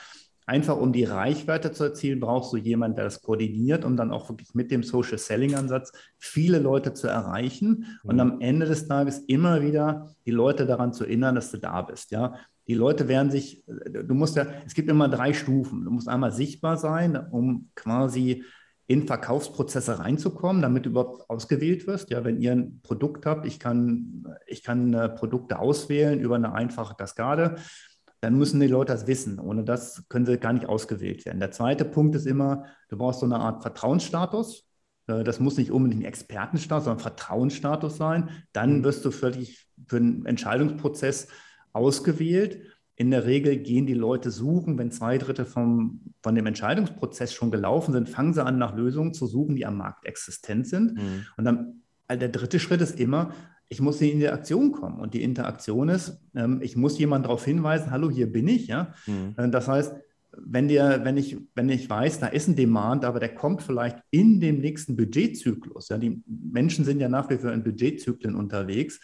einfach um die Reichweite zu erzielen, brauchst du jemanden, der das koordiniert, um dann auch wirklich mit dem Social Selling Ansatz viele Leute zu erreichen und mhm. am Ende des Tages immer wieder die Leute daran zu erinnern, dass du da bist. Ja, die Leute werden sich, du musst ja, es gibt immer drei Stufen. Du musst einmal sichtbar sein, um quasi in Verkaufsprozesse reinzukommen, damit du überhaupt ausgewählt wirst. Ja, wenn ihr ein Produkt habt, ich kann, ich kann äh, Produkte auswählen über eine einfache Kaskade, dann müssen die Leute das wissen. Ohne das können sie gar nicht ausgewählt werden. Der zweite Punkt ist immer, du brauchst so eine Art Vertrauensstatus. Äh, das muss nicht unbedingt ein Expertenstatus, sondern ein Vertrauensstatus sein. Dann mhm. wirst du völlig für einen Entscheidungsprozess ausgewählt. In der Regel gehen die Leute suchen, wenn zwei Drittel vom, von dem Entscheidungsprozess schon gelaufen sind, fangen sie an, nach Lösungen zu suchen, die am Markt existent sind. Mhm. Und dann also der dritte Schritt ist immer, ich muss in die Interaktion kommen. Und die Interaktion ist, ähm, ich muss jemanden darauf hinweisen, hallo, hier bin ich. Ja? Mhm. Äh, das heißt, wenn, dir, wenn, ich, wenn ich weiß, da ist ein Demand, aber der kommt vielleicht in dem nächsten Budgetzyklus. Ja? Die Menschen sind ja nach wie vor in Budgetzyklen unterwegs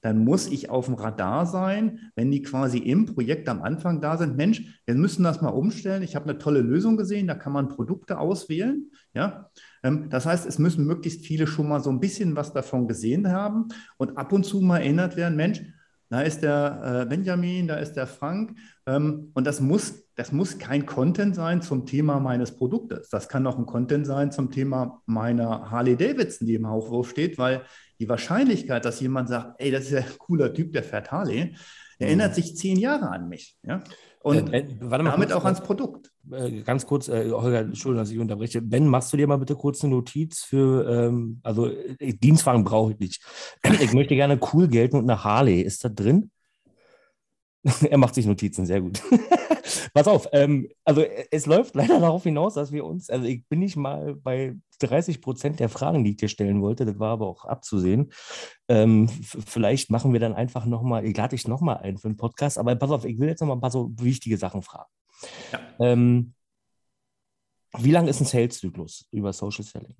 dann muss ich auf dem Radar sein, wenn die quasi im Projekt am Anfang da sind. Mensch, wir müssen das mal umstellen. Ich habe eine tolle Lösung gesehen, da kann man Produkte auswählen. Ja? Ähm, das heißt, es müssen möglichst viele schon mal so ein bisschen was davon gesehen haben und ab und zu mal erinnert werden, Mensch, da ist der äh, Benjamin, da ist der Frank. Ähm, und das muss, das muss kein Content sein zum Thema meines Produktes. Das kann auch ein Content sein zum Thema meiner Harley Davidson, die im Aufruf steht, weil die Wahrscheinlichkeit, dass jemand sagt, ey, das ist ja ein cooler Typ, der fährt Harley, erinnert mhm. sich zehn Jahre an mich. Ja? Und äh, ben, damit kurz, auch ans Produkt. Äh, ganz kurz, äh, Holger, Entschuldigung, dass ich unterbreche. Ben, machst du dir mal bitte kurz eine Notiz für, ähm, also äh, Dienstwagen brauche ich nicht. Ich möchte gerne cool gelten und eine Harley. Ist da drin? er macht sich Notizen, sehr gut. Pass auf, ähm, also es läuft leider darauf hinaus, dass wir uns, also ich bin nicht mal bei 30 Prozent der Fragen, die ich dir stellen wollte, das war aber auch abzusehen. Ähm, vielleicht machen wir dann einfach nochmal, ich lade dich nochmal ein für einen Podcast, aber pass auf, ich will jetzt nochmal ein paar so wichtige Sachen fragen. Ja. Ähm, wie lang ist ein Sales-Zyklus über Social Selling?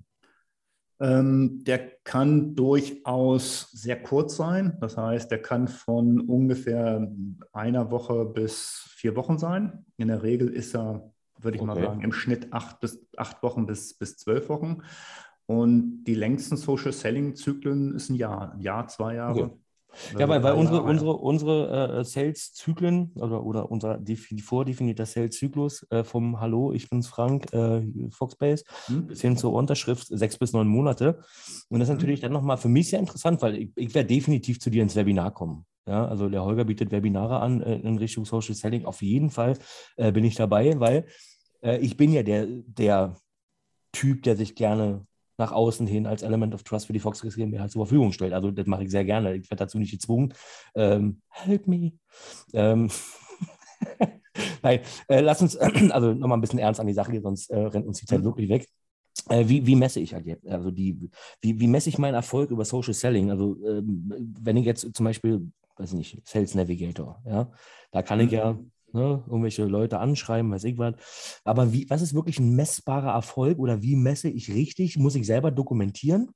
Ähm, der kann durchaus sehr kurz sein. Das heißt, der kann von ungefähr einer Woche bis vier Wochen sein. In der Regel ist er, würde ich okay. mal sagen, im Schnitt acht, bis, acht Wochen bis, bis zwölf Wochen. Und die längsten Social Selling Zyklen ist ein Jahr, ein Jahr, zwei Jahre. Okay. Ja, weil, weil unsere, unsere, unsere äh, Sales-Zyklen oder, oder unser vordefinierter Sales-Zyklus äh, vom Hallo, ich bin's Frank, äh, Foxbase, hm. bis hin zur Unterschrift sechs bis neun Monate. Und das ist hm. natürlich dann nochmal für mich sehr interessant, weil ich, ich werde definitiv zu dir ins Webinar kommen. Ja, also der Holger bietet Webinare an äh, in Richtung Social Selling. Auf jeden Fall äh, bin ich dabei, weil äh, ich bin ja der, der Typ, der sich gerne nach außen hin als Element of Trust für die Fox GmbH zur Verfügung stellt. Also das mache ich sehr gerne. Ich werde dazu nicht gezwungen. Ähm, help me. Ähm, Nein, äh, lass uns also nochmal ein bisschen ernst an die Sache gehen, sonst äh, rennt uns die Zeit mhm. wirklich weg. Äh, wie, wie, messe ich halt jetzt? Also die, wie, wie messe ich meinen Erfolg über Social Selling? Also ähm, wenn ich jetzt zum Beispiel, weiß ich nicht, Sales Navigator, ja, da kann ich mhm. ja ne, irgendwelche Leute anschreiben, weiß ich was. Aber wie, was ist wirklich ein messbarer Erfolg oder wie messe ich richtig? Muss ich selber dokumentieren?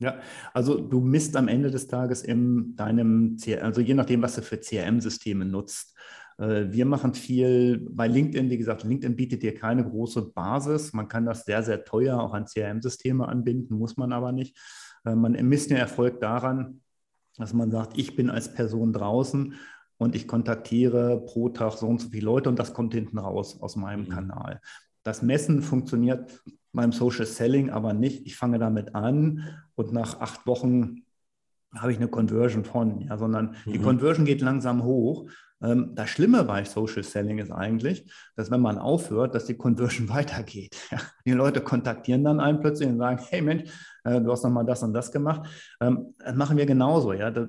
Ja, also du misst am Ende des Tages in deinem, also je nachdem, was du für CRM-Systeme nutzt. Äh, wir machen viel bei LinkedIn, wie gesagt, LinkedIn bietet dir keine große Basis. Man kann das sehr, sehr teuer auch an CRM-Systeme anbinden, muss man aber nicht. Äh, man misst den Erfolg daran, dass man sagt, ich bin als Person draußen und ich kontaktiere pro Tag so und so viele Leute und das kommt hinten raus aus meinem mhm. Kanal. Das Messen funktioniert beim Social Selling aber nicht. Ich fange damit an und nach acht Wochen habe ich eine Conversion von, ja, sondern mhm. die Conversion geht langsam hoch. Ähm, das Schlimme bei Social Selling ist eigentlich, dass wenn man aufhört, dass die Conversion weitergeht. Ja. Die Leute kontaktieren dann einen plötzlich und sagen, hey Mensch, äh, du hast nochmal das und das gemacht. Ähm, das machen wir genauso. Ja. Der,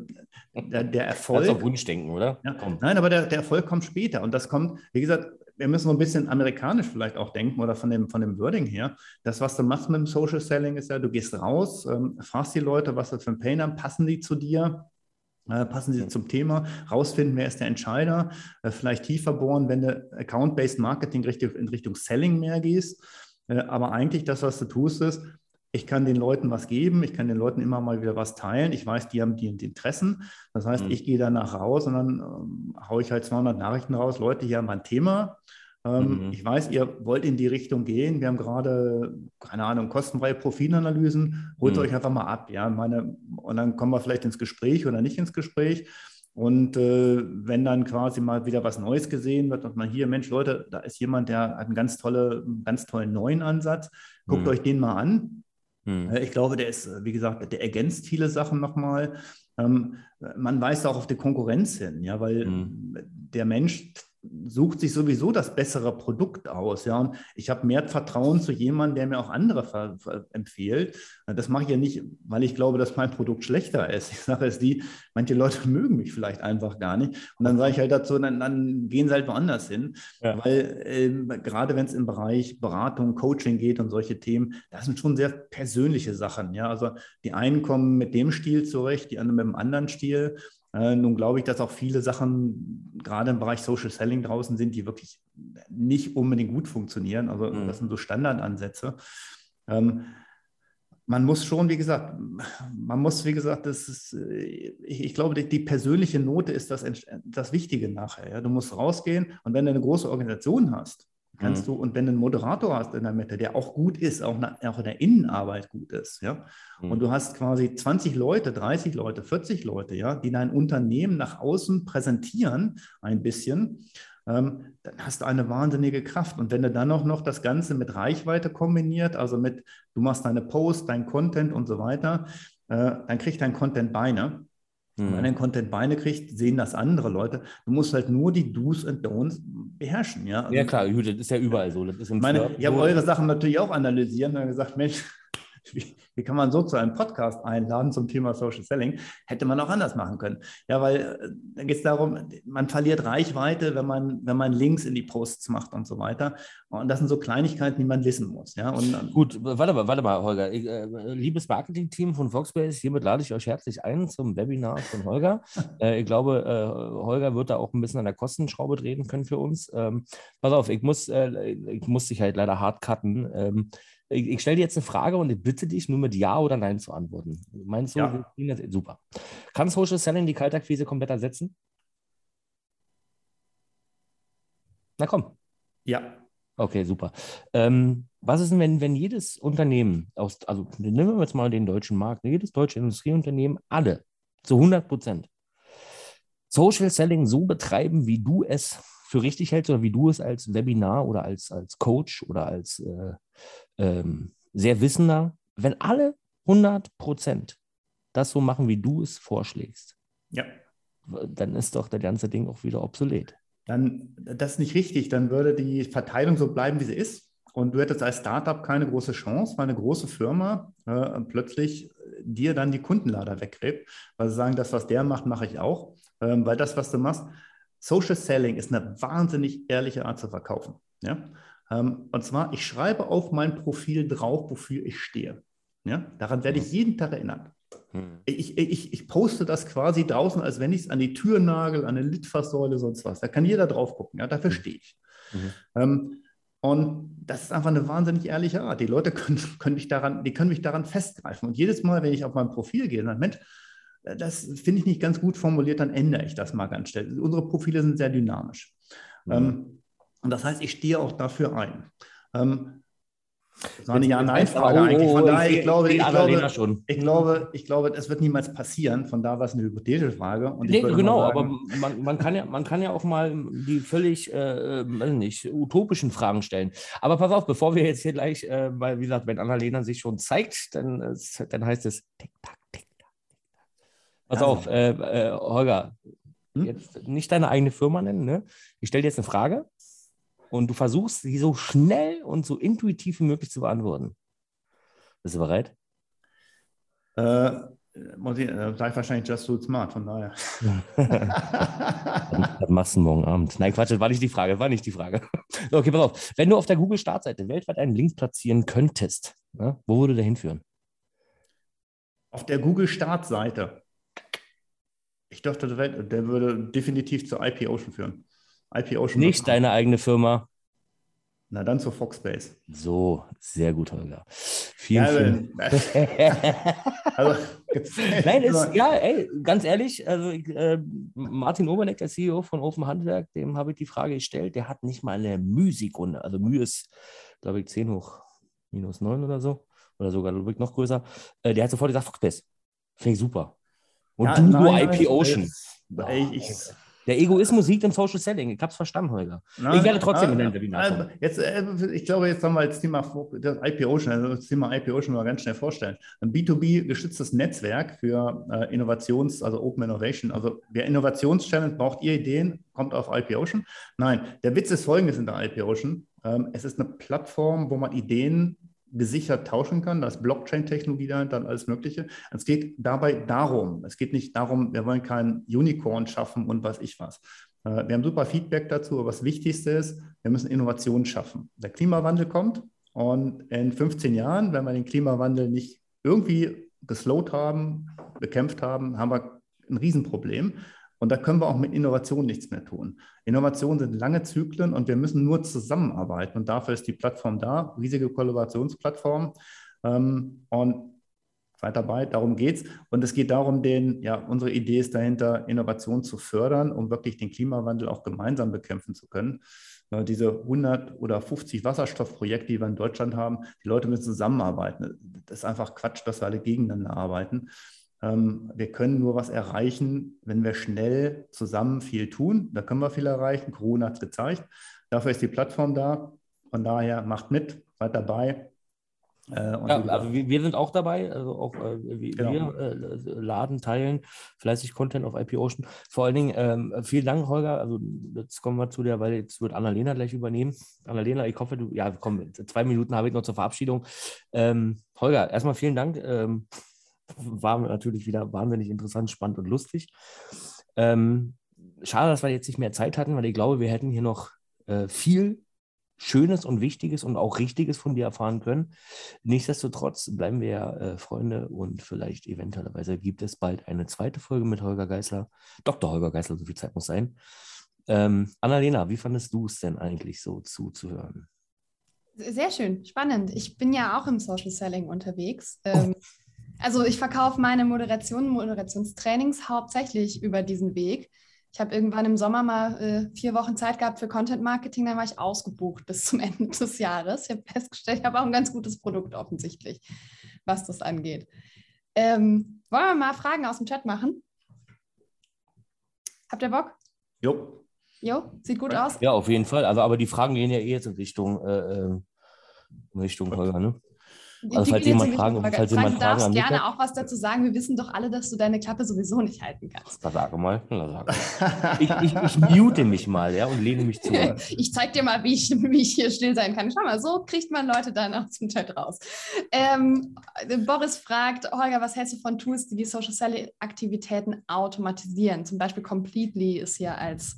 der, der Erfolg. Das ist Wunschdenken, oder? Ja, nein, aber der, der Erfolg kommt später. Und das kommt, wie gesagt, wir müssen so ein bisschen amerikanisch vielleicht auch denken oder von dem, von dem Wording her. Das, was du machst mit dem Social Selling, ist ja, du gehst raus, ähm, fragst die Leute, was sie für ein Pain haben, passen die zu dir, äh, passen sie zum Thema, rausfinden, wer ist der Entscheider, äh, vielleicht tiefer bohren, wenn du Account-Based Marketing Richtung, in Richtung Selling mehr gehst. Äh, aber eigentlich das, was du tust, ist, ich kann den Leuten was geben, ich kann den Leuten immer mal wieder was teilen. Ich weiß, die haben die, Interessen. Das heißt, mhm. ich gehe danach raus und dann ähm, haue ich halt 200 Nachrichten raus. Leute, hier haben wir ein Thema. Ähm, mhm. Ich weiß, ihr wollt in die Richtung gehen. Wir haben gerade, keine Ahnung, kostenfreie Profilanalysen. Holt mhm. euch einfach mal ab. Ja, meine, und dann kommen wir vielleicht ins Gespräch oder nicht ins Gespräch. Und äh, wenn dann quasi mal wieder was Neues gesehen wird und man hier, Mensch, Leute, da ist jemand, der hat einen ganz, tolle, ganz tollen neuen Ansatz, guckt mhm. euch den mal an. Mhm. Ich glaube, der ist, wie gesagt, der ergänzt viele Sachen nochmal. Ähm, man weist auch auf die Konkurrenz hin, ja, weil mhm. der Mensch sucht sich sowieso das bessere Produkt aus. Ja? Und ich habe mehr Vertrauen zu jemandem, der mir auch andere empfiehlt. Das mache ich ja nicht, weil ich glaube, dass mein Produkt schlechter ist. Ich sage es die, manche Leute mögen mich vielleicht einfach gar nicht. Und dann sage ich halt dazu, dann, dann gehen sie halt woanders hin. Ja. Weil äh, gerade wenn es im Bereich Beratung, Coaching geht und solche Themen, das sind schon sehr persönliche Sachen. Ja? Also die einen kommen mit dem Stil zurecht, die anderen mit dem anderen Stil. Äh, nun glaube ich, dass auch viele Sachen gerade im Bereich Social Selling draußen sind, die wirklich nicht unbedingt gut funktionieren. Also mhm. das sind so Standardansätze. Ähm, man muss schon, wie gesagt, man muss, wie gesagt, das ist, äh, ich, ich glaube, die, die, persönliche Note ist das, das Wichtige nachher. Ja? Du musst rausgehen und wenn du eine große Organisation hast, kannst mhm. du, und wenn du einen Moderator hast in der Mitte, der auch gut ist, auch, auch in der Innenarbeit gut ist, ja, mhm. und du hast quasi 20 Leute, 30 Leute, 40 Leute, ja, die dein Unternehmen nach außen präsentieren, ein bisschen, dann hast du eine wahnsinnige Kraft. Und wenn du dann auch noch das Ganze mit Reichweite kombiniert, also mit, du machst deine Posts, dein Content und so weiter, äh, dann kriegt dein Content Beine. Mhm. Wenn ein Content Beine kriegt, sehen das andere Leute. Du musst halt nur die Do's und Don'ts beherrschen. Ja, also, ja klar, das ist ja überall so. Das ist meine, ich habe eure Sachen natürlich auch analysiert und gesagt, Mensch, wie, wie, kann man so zu einem Podcast einladen zum Thema Social Selling? Hätte man auch anders machen können. Ja, weil äh, da geht es darum, man verliert Reichweite, wenn man, wenn man Links in die Posts macht und so weiter. Und das sind so Kleinigkeiten, die man wissen muss. Ja? Und, ähm, Gut, warte mal, warte mal, Holger. Ich, äh, liebes Marketing-Team von Foxbase, hiermit lade ich euch herzlich ein zum Webinar von Holger. äh, ich glaube, äh, Holger wird da auch ein bisschen an der Kostenschraube drehen können für uns. Ähm, pass auf, ich muss, äh, ich muss dich halt leider hart cutten. Ähm, ich, ich stelle dir jetzt eine Frage und ich bitte dich nur mit Ja oder Nein zu antworten. Meinst du, ja. das, super. Kann Social Selling die Kaltakquise komplett ersetzen? Na komm. Ja. Okay, super. Ähm, was ist denn, wenn, wenn jedes Unternehmen, aus, also nehmen wir jetzt mal den deutschen Markt, jedes deutsche Industrieunternehmen, alle zu 100 Prozent Social Selling so betreiben, wie du es für richtig hältst oder wie du es als Webinar oder als, als Coach oder als äh, ähm, sehr wissender, wenn alle 100 Prozent das so machen, wie du es vorschlägst, ja. dann ist doch das ganze Ding auch wieder obsolet. Dann, das ist nicht richtig. Dann würde die Verteilung so bleiben, wie sie ist. Und du hättest als Startup keine große Chance, weil eine große Firma äh, plötzlich dir dann die Kundenlader weggräbt, weil sie sagen, das, was der macht, mache ich auch. Ähm, weil das, was du machst, Social Selling ist eine wahnsinnig ehrliche Art zu verkaufen. Ja? Ähm, und zwar, ich schreibe auf mein Profil drauf, wofür ich stehe. Ja? Daran werde ich mhm. jeden Tag erinnert. Hm. Ich, ich, ich poste das quasi draußen, als wenn ich es an die Tür nagel, an eine Litfaßsäule, sonst was. Da kann jeder drauf gucken. Ja? Dafür mhm. stehe ich. Mhm. Ähm, und das ist einfach eine wahnsinnig ehrliche Art. Die Leute können, können, mich daran, die können mich daran festgreifen. Und jedes Mal, wenn ich auf mein Profil gehe, dann, Mensch, das finde ich nicht ganz gut formuliert, dann ändere ich das mal ganz schnell. Unsere Profile sind sehr dynamisch. Mhm. Ähm, und das heißt, ich stehe auch dafür ein. Ähm, das war eine Ja-Nein-Frage eigentlich. Von daher, ich glaube, ich glaube, ich glaube, ich glaube, es wird niemals passieren. Von da war es eine hypothetische Frage. Nee, genau, sagen, aber man, man, kann ja, man kann ja auch mal die völlig äh, nicht, utopischen Fragen stellen. Aber pass auf, bevor wir jetzt hier gleich, äh, weil, wie gesagt, wenn Annalena sich schon zeigt, dann, äh, dann heißt es Tick-Tack. Pass also. auf, äh, äh, Holger, hm? jetzt nicht deine eigene Firma nennen. Ne? Ich stelle dir jetzt eine Frage und du versuchst, sie so schnell und so intuitiv wie möglich zu beantworten. Bist du bereit? Äh, muss ich, äh, sag ich wahrscheinlich just so smart, von daher. das machst du morgen Abend. Nein, Quatsch, das war nicht die Frage, war nicht die Frage. Okay, pass auf. Wenn du auf der Google-Startseite weltweit einen Link platzieren könntest, ne, wo würde der hinführen? Auf der Google-Startseite. Ich dachte, der würde definitiv zur IP Ocean führen. IP Ocean. Nicht deine eigene Firma. Na dann zu Foxbase. So, sehr gut, Holger. Vielen, ja, vielen also, Nein, ist, ja, ey, ganz ehrlich, also äh, Martin Oberleck, der CEO von Open Handwerk, dem habe ich die Frage gestellt, der hat nicht mal eine Mühsekunde. Also Mühe ist, glaube ich, 10 hoch minus 9 oder so. Oder sogar noch größer. Äh, der hat sofort gesagt, Foxbase. Finde ich super. Und ja, du, IP Ocean. Ich, ich, der Egoismus siegt im Social Selling. Ich habe es verstanden, Holger. Na, ich werde trotzdem na, in den Webinar kommen. Jetzt, äh, ich glaube, jetzt haben wir das Thema das IP Ocean, also das Thema IP Ocean mal ganz schnell vorstellen. Ein B2B-gestütztes Netzwerk für äh, Innovations-, also Open Innovation. Also wer Innovationschallenge braucht ihr Ideen, kommt auf IP Ocean. Nein, der Witz ist folgendes in der IP Ocean. Ähm, es ist eine Plattform, wo man Ideen gesichert tauschen kann. Da Blockchain-Technologie dahinter und alles Mögliche. Es geht dabei darum, es geht nicht darum, wir wollen kein Unicorn schaffen und was ich was. Äh, wir haben super Feedback dazu, aber das Wichtigste ist, wir müssen Innovation schaffen. Der Klimawandel kommt und in 15 Jahren, wenn wir den Klimawandel nicht irgendwie geslowt haben, bekämpft haben, haben wir ein Riesenproblem. Und da können wir auch mit Innovation nichts mehr tun. Innovationen sind lange Zyklen und wir müssen nur zusammenarbeiten. Und dafür ist die Plattform da, riesige Kollaborationsplattform. Ähm, und seid dabei, darum geht es. Und es geht darum, den, ja, unsere Idee ist dahinter, Innovation zu fördern, um wirklich den Klimawandel auch gemeinsam bekämpfen zu können. Diese 100 oder 50 Wasserstoffprojekte, die wir in Deutschland haben, die Leute müssen zusammenarbeiten. Das ist einfach Quatsch, dass wir alle gegeneinander arbeiten. Ähm, wir können nur was erreichen, wenn wir schnell zusammen viel tun. Da können wir viel erreichen. Corona hat es gezeigt. Dafür ist die Plattform da. Von daher macht mit, seid dabei. Äh, ja, also wir, wir, sind auch dabei, also auch äh, wir, genau. wir äh, laden, teilen fleißig Content auf IP Ocean. Vor allen Dingen ähm, vielen Dank, Holger. Also jetzt kommen wir zu dir, weil jetzt wird Annalena gleich übernehmen. Annalena, ich hoffe, du, ja, komm, zwei Minuten habe ich noch zur Verabschiedung. Ähm, Holger, erstmal vielen Dank. Ähm, war natürlich wieder wahnsinnig interessant, spannend und lustig. Ähm, schade, dass wir jetzt nicht mehr Zeit hatten, weil ich glaube, wir hätten hier noch äh, viel Schönes und Wichtiges und auch Richtiges von dir erfahren können. Nichtsdestotrotz bleiben wir ja äh, Freunde und vielleicht eventuellerweise gibt es bald eine zweite Folge mit Holger Geißler. Dr. Holger Geißler, so viel Zeit muss sein. Ähm, Annalena, wie fandest du es denn eigentlich so zuzuhören? Sehr schön, spannend. Ich bin ja auch im Social Selling unterwegs. Ähm, oh. Also ich verkaufe meine Moderation, Moderationstrainings hauptsächlich über diesen Weg. Ich habe irgendwann im Sommer mal äh, vier Wochen Zeit gehabt für Content Marketing, dann war ich ausgebucht bis zum Ende des Jahres. Ich habe festgestellt, ich habe auch ein ganz gutes Produkt offensichtlich, was das angeht. Ähm, wollen wir mal Fragen aus dem Chat machen? Habt ihr Bock? Jo. Jo, sieht gut aus. Ja, auf jeden Fall. Also, aber die Fragen gehen ja eh jetzt in Richtung, äh, äh in Richtung Holger, ne? Also falls jemand Fragen, falls jemand du darfst gerne auch was dazu sagen. Wir wissen doch alle, dass du deine Klappe sowieso nicht halten kannst. Da sage mal. Da sage. ich, ich, ich mute mich mal ja, und lehne mich zu. ich zeige dir mal, wie ich, wie ich hier still sein kann. Schau mal, so kriegt man Leute dann aus dem Chat raus. Ähm, Boris fragt, Holger, was hältst du von Tools, die die Social Selling Aktivitäten automatisieren? Zum Beispiel Completely ist hier als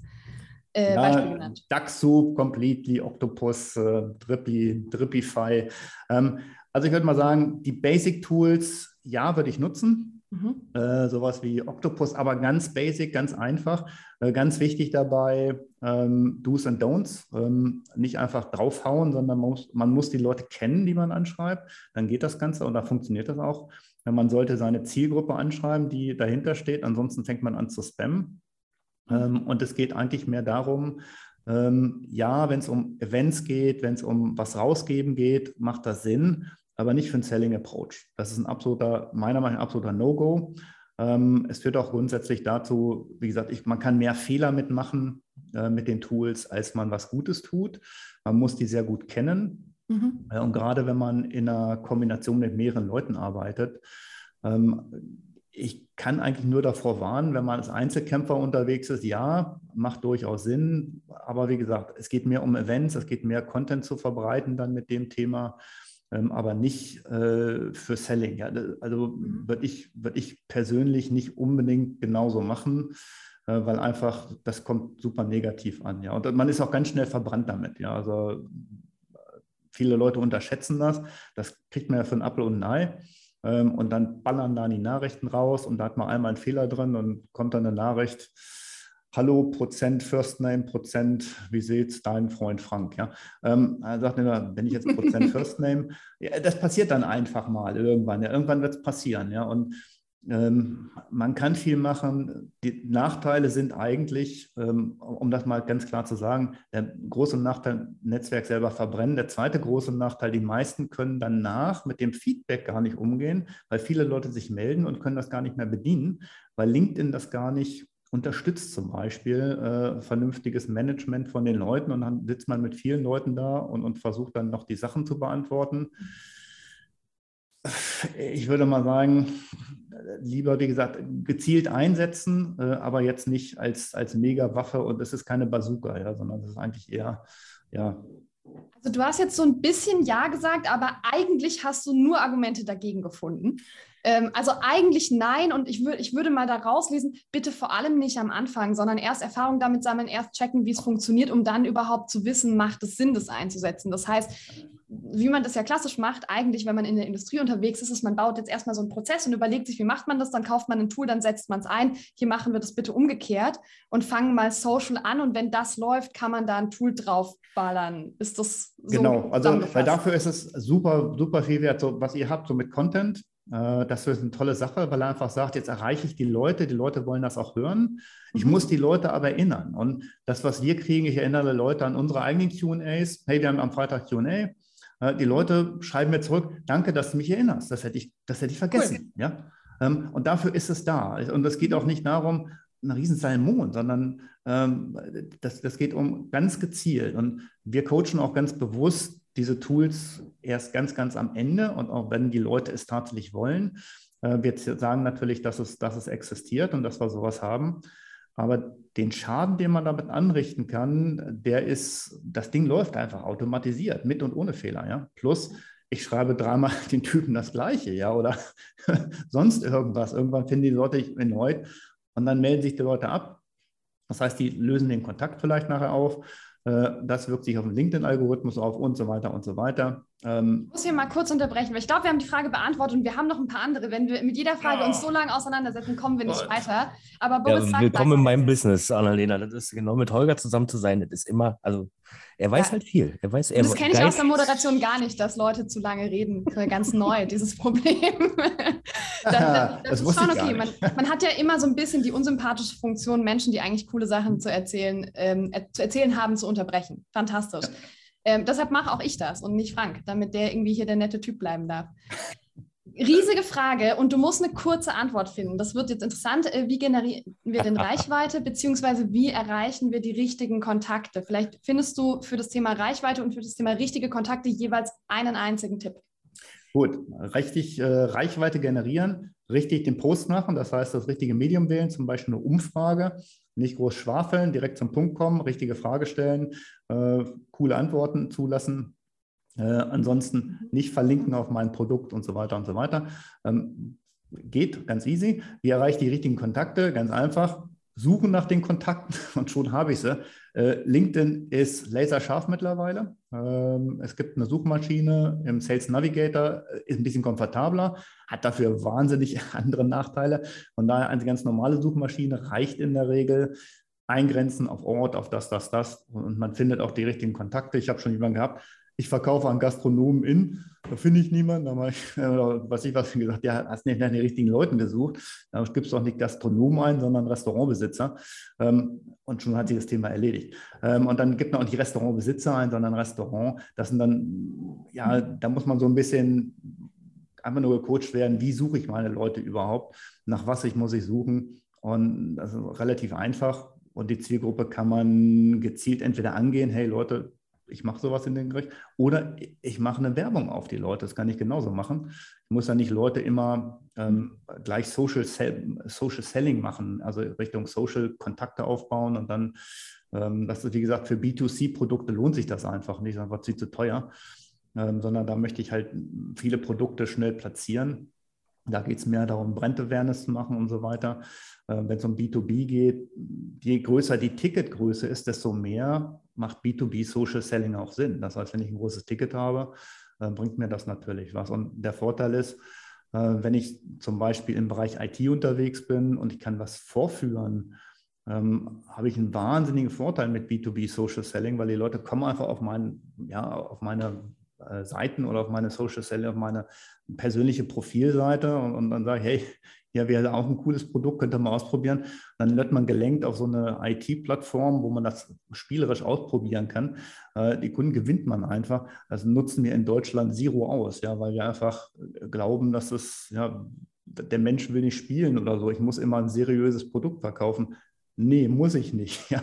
äh, ja, Beispiel genannt. Daxo, Completely, Octopus, äh, Drippy, Drippify. Ähm, also ich würde mal sagen, die Basic Tools, ja, würde ich nutzen. Mhm. Äh, sowas wie Octopus, aber ganz basic, ganz einfach. Äh, ganz wichtig dabei, ähm, Do's and Don'ts. Ähm, nicht einfach draufhauen, sondern man muss, man muss die Leute kennen, die man anschreibt. Dann geht das Ganze und da funktioniert das auch. Man sollte seine Zielgruppe anschreiben, die dahinter steht. Ansonsten fängt man an zu spammen. Ähm, und es geht eigentlich mehr darum, ähm, ja, wenn es um Events geht, wenn es um was rausgeben geht, macht das Sinn aber nicht für einen Selling Approach. Das ist ein absoluter, meiner Meinung nach, absoluter No-Go. Ähm, es führt auch grundsätzlich dazu, wie gesagt, ich, man kann mehr Fehler mitmachen äh, mit den Tools, als man was Gutes tut. Man muss die sehr gut kennen. Mhm. Äh, und gerade wenn man in einer Kombination mit mehreren Leuten arbeitet, ähm, ich kann eigentlich nur davor warnen, wenn man als Einzelkämpfer unterwegs ist, ja, macht durchaus Sinn. Aber wie gesagt, es geht mehr um Events, es geht mehr Content zu verbreiten dann mit dem Thema aber nicht äh, für Selling. Ja. Also mhm. würde ich, würd ich persönlich nicht unbedingt genauso machen, äh, weil einfach das kommt super negativ an. Ja. Und man ist auch ganz schnell verbrannt damit. Ja. Also viele Leute unterschätzen das. Das kriegt man ja für ein Apfel und ein Ei. Ähm, und dann ballern da die Nachrichten raus und da hat man einmal einen Fehler drin und kommt dann eine Nachricht Hallo, Prozent First Name, Prozent, wie sieht's dein Freund Frank? Ja, ähm, er sagt immer, wenn ich jetzt Prozent First Name, ja, das passiert dann einfach mal irgendwann. Ja, irgendwann wird es passieren. Ja, und ähm, man kann viel machen. Die Nachteile sind eigentlich, ähm, um das mal ganz klar zu sagen, der große Nachteil, Netzwerk selber verbrennen. Der zweite große Nachteil, die meisten können danach mit dem Feedback gar nicht umgehen, weil viele Leute sich melden und können das gar nicht mehr bedienen, weil LinkedIn das gar nicht unterstützt zum Beispiel äh, vernünftiges Management von den Leuten und dann sitzt man mit vielen Leuten da und, und versucht dann noch die Sachen zu beantworten ich würde mal sagen, lieber, wie gesagt, gezielt einsetzen, äh, aber jetzt nicht als, als Mega-Waffe und es ist keine Bazooka, ja, sondern es ist eigentlich eher, ja. Also du hast jetzt so ein bisschen Ja gesagt, aber eigentlich hast du nur Argumente dagegen gefunden. Ähm, also eigentlich nein und ich, würd, ich würde mal da rauslesen, bitte vor allem nicht am Anfang, sondern erst Erfahrung damit sammeln, erst checken, wie es funktioniert, um dann überhaupt zu wissen, macht es Sinn, das einzusetzen. Das heißt, wie man das ja klassisch macht, eigentlich, wenn man in der Industrie unterwegs ist, ist, man baut jetzt erstmal so einen Prozess und überlegt sich, wie macht man das, dann kauft man ein Tool, dann setzt man es ein. Hier machen wir das bitte umgekehrt und fangen mal Social an und wenn das läuft, kann man da ein Tool draufballern. Ist das so? Genau, also weil dafür ist es super, super viel wert, so, was ihr habt, so mit Content. Äh, das ist eine tolle Sache, weil er einfach sagt, jetzt erreiche ich die Leute, die Leute wollen das auch hören. Ich mhm. muss die Leute aber erinnern. Und das, was wir kriegen, ich erinnere Leute an unsere eigenen QAs. Hey, wir haben am Freitag QA die Leute schreiben mir zurück, danke, dass du mich erinnerst. Das hätte ich, das hätte ich vergessen. Cool. Ja? Ähm, und dafür ist es da. Und es geht auch nicht darum, einen riesen Salmon, sondern ähm, das, das geht um ganz gezielt. Und wir coachen auch ganz bewusst diese Tools erst ganz, ganz am Ende und auch wenn die Leute es tatsächlich wollen. Äh, wir sagen natürlich, dass es, dass es existiert und dass wir sowas haben. Aber den Schaden, den man damit anrichten kann, der ist, das Ding läuft einfach automatisiert, mit und ohne Fehler. Ja? Plus, ich schreibe dreimal den Typen das Gleiche, ja, oder sonst irgendwas. Irgendwann finden die Leute ich erneut und dann melden sich die Leute ab. Das heißt, die lösen den Kontakt vielleicht nachher auf das wirkt sich auf den LinkedIn-Algorithmus auf und so weiter und so weiter. Ähm, ich muss hier mal kurz unterbrechen, weil ich glaube, wir haben die Frage beantwortet und wir haben noch ein paar andere. Wenn wir mit jeder Frage oh. uns so lange auseinandersetzen, kommen wir nicht oh. weiter. Aber Boris ja, Willkommen in meinem Business, Annalena. Das ist genau mit Holger zusammen zu sein. Das ist immer, also er weiß ja. halt viel. Er weiß, er das kenne ich aus der Moderation gar nicht, dass Leute zu lange reden. Ganz neu, dieses Problem. das, das, das ist schon okay. Man, man, hat ja immer so ein bisschen die unsympathische Funktion, Menschen, die eigentlich coole Sachen zu erzählen, ähm, zu erzählen haben, zu unterbrechen. Fantastisch. Ja. Ähm, deshalb mache auch ich das und nicht Frank, damit der irgendwie hier der nette Typ bleiben darf. Riesige Frage und du musst eine kurze Antwort finden. Das wird jetzt interessant. Äh, wie generieren wir denn Reichweite, beziehungsweise wie erreichen wir die richtigen Kontakte? Vielleicht findest du für das Thema Reichweite und für das Thema richtige Kontakte jeweils einen einzigen Tipp. Gut, richtig äh, Reichweite generieren, richtig den Post machen, das heißt das richtige Medium wählen, zum Beispiel eine Umfrage, nicht groß schwafeln, direkt zum Punkt kommen, richtige Frage stellen, äh, coole Antworten zulassen. Äh, ansonsten nicht verlinken auf mein Produkt und so weiter und so weiter. Ähm, geht ganz easy. Wie erreiche ich die richtigen Kontakte? Ganz einfach suchen nach den Kontakten und schon habe ich sie. Äh, LinkedIn ist laserscharf mittlerweile. Ähm, es gibt eine Suchmaschine im Sales Navigator, äh, ist ein bisschen komfortabler, hat dafür wahnsinnig andere Nachteile. Von daher eine ganz normale Suchmaschine reicht in der Regel. Eingrenzen auf Ort, auf das, das, das und man findet auch die richtigen Kontakte. Ich habe schon jemanden gehabt, ich verkaufe an Gastronomen in, da finde ich niemanden, da ich, äh, was ich was gesagt, ja, hast nicht nach den richtigen Leuten gesucht, da gibt es doch nicht Gastronomen ein, sondern Restaurantbesitzer. Ähm, und schon hat sich das Thema erledigt. Ähm, und dann gibt man auch nicht Restaurantbesitzer ein, sondern Restaurant, das sind dann, ja, da muss man so ein bisschen einfach nur gecoacht werden, wie suche ich meine Leute überhaupt, nach was ich muss ich suchen? Und das ist relativ einfach. Und die Zielgruppe kann man gezielt entweder angehen, hey Leute, ich mache sowas in den Gericht. Oder ich mache eine Werbung auf die Leute. Das kann ich genauso machen. Ich muss ja nicht Leute immer ähm, gleich Social, Social Selling machen, also Richtung Social Kontakte aufbauen und dann, ähm, das ist wie gesagt, für B2C-Produkte lohnt sich das einfach nicht, das ist einfach zu teuer, ähm, sondern da möchte ich halt viele Produkte schnell platzieren. Da geht es mehr darum, Brand Awareness zu machen und so weiter. Äh, Wenn es um B2B geht, je größer die Ticketgröße ist, desto mehr macht B2B Social Selling auch Sinn. Das heißt, wenn ich ein großes Ticket habe, äh, bringt mir das natürlich was. Und der Vorteil ist, äh, wenn ich zum Beispiel im Bereich IT unterwegs bin und ich kann was vorführen, ähm, habe ich einen wahnsinnigen Vorteil mit B2B Social Selling, weil die Leute kommen einfach auf, mein, ja, auf meine äh, Seiten oder auf meine Social Selling, auf meine persönliche Profilseite und, und dann sage ich, hey, ja, wäre auch ein cooles Produkt, könnte man ausprobieren. Dann wird man gelenkt auf so eine IT-Plattform, wo man das spielerisch ausprobieren kann. Äh, die Kunden gewinnt man einfach. Also nutzen wir in Deutschland Zero aus, ja, weil wir einfach glauben, dass es, ja, der Mensch will nicht spielen oder so. Ich muss immer ein seriöses Produkt verkaufen. Nee, muss ich nicht. Ja.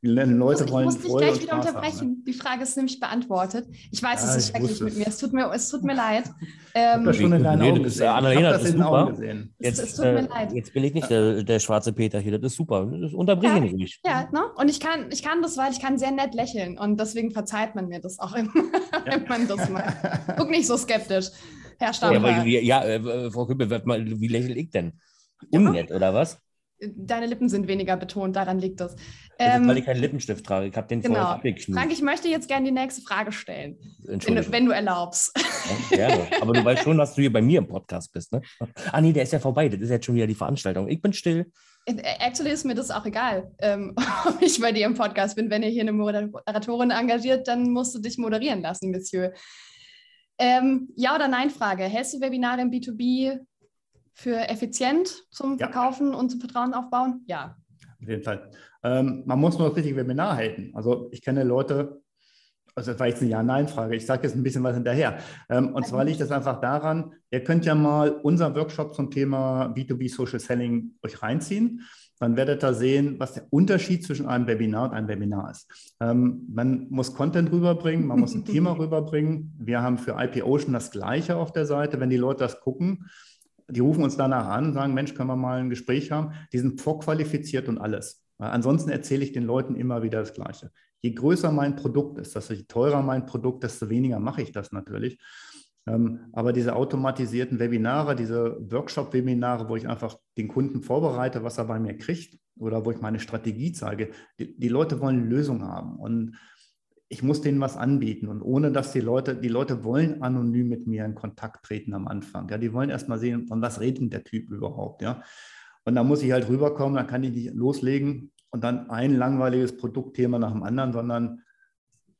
Leute ich wollen muss dich gleich wieder unterbrechen. Haben, ne? Die Frage ist nämlich beantwortet. Ich weiß, ja, es ist schrecklich mit mir. Es tut mir, es tut mir leid. Ähm, das schon in deinen Augen gesehen. Annalena, das ist super. Jetzt, es, es tut mir äh, leid. Jetzt bin ich nicht der, der, schwarze Peter hier. Das ist super. Das unterbreche ja, nicht. Ja, ne? und ich kann, ich kann das, weil ich kann sehr nett lächeln. Und deswegen verzeiht man mir das auch immer, ja. wenn man das macht. Guck nicht so skeptisch, Herr Stammler. Ja, ja äh, Frau Küppe, wie lächle ich denn? Unnett, oder was? Deine Lippen sind weniger betont, daran liegt es. Ähm, weil ich keinen Lippenstift trage. Ich habe den genau. vorher Frank, ich möchte jetzt gerne die nächste Frage stellen, wenn, wenn, du erlaubst. Ja, gerne. Aber du weißt schon, dass du hier bei mir im Podcast bist, ne? Ah nee, der ist ja vorbei. Das ist jetzt schon wieder die Veranstaltung. Ich bin still. Actually ist mir das auch egal, ähm, ob ich bei dir im Podcast bin. Wenn ihr hier eine Moderatorin engagiert, dann musst du dich moderieren lassen, Monsieur. Ähm, ja oder Nein Frage. Hältst du Webinare im B2B für effizient zum Verkaufen ja. und zum Vertrauen aufbauen? Ja. Auf jeden Fall. Ähm, man muss nur das richtige Webinar halten. Also ich kenne Leute, also das war jetzt eine Ja-Nein-Frage, ich sage jetzt ein bisschen was hinterher. Ähm, und zwar liegt das einfach daran, ihr könnt ja mal unseren Workshop zum Thema B2B Social Selling euch reinziehen. Dann werdet ihr sehen, was der Unterschied zwischen einem Webinar und einem Webinar ist. Ähm, man muss Content rüberbringen, man muss ein Thema rüberbringen. Wir haben für IP Ocean das Gleiche auf der Seite. Wenn die Leute das gucken, die rufen uns danach an, sagen, Mensch, können wir mal ein Gespräch haben? Die sind vorqualifiziert und alles. Ansonsten erzähle ich den Leuten immer wieder das Gleiche. Je größer mein Produkt ist, desto teurer mein Produkt, desto weniger mache ich das natürlich. Ähm, aber diese automatisierten Webinare, diese Workshop-Webinare, wo ich einfach den Kunden vorbereite, was er bei mir kriegt oder wo ich meine Strategie zeige, die, die Leute wollen Lösungen haben. Und ich muss denen was anbieten. Und ohne dass die Leute, die Leute wollen anonym mit mir in Kontakt treten am Anfang. Ja, die wollen erst mal sehen, von was redet der Typ überhaupt. Ja. Und da muss ich halt rüberkommen, dann kann ich nicht loslegen und dann ein langweiliges Produktthema nach dem anderen, sondern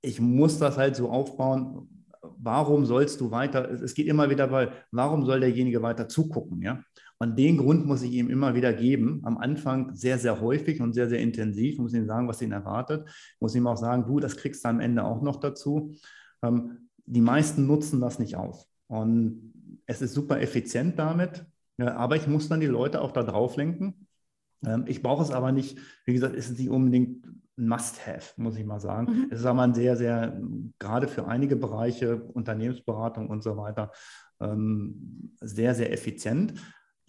ich muss das halt so aufbauen. Warum sollst du weiter? Es geht immer wieder bei, warum soll derjenige weiter zugucken? Ja? Und den Grund muss ich ihm immer wieder geben. Am Anfang sehr, sehr häufig und sehr, sehr intensiv. Ich muss ihm sagen, was ihn erwartet. Ich muss ihm auch sagen, du, das kriegst du am Ende auch noch dazu. Ähm, die meisten nutzen das nicht aus. Und es ist super effizient damit. Aber ich muss dann die Leute auch da drauf lenken. Ähm, ich brauche es aber nicht, wie gesagt, ist es nicht unbedingt ein Must-Have, muss ich mal sagen. Mhm. Es ist aber ein sehr, sehr, gerade für einige Bereiche, Unternehmensberatung und so weiter, ähm, sehr, sehr effizient.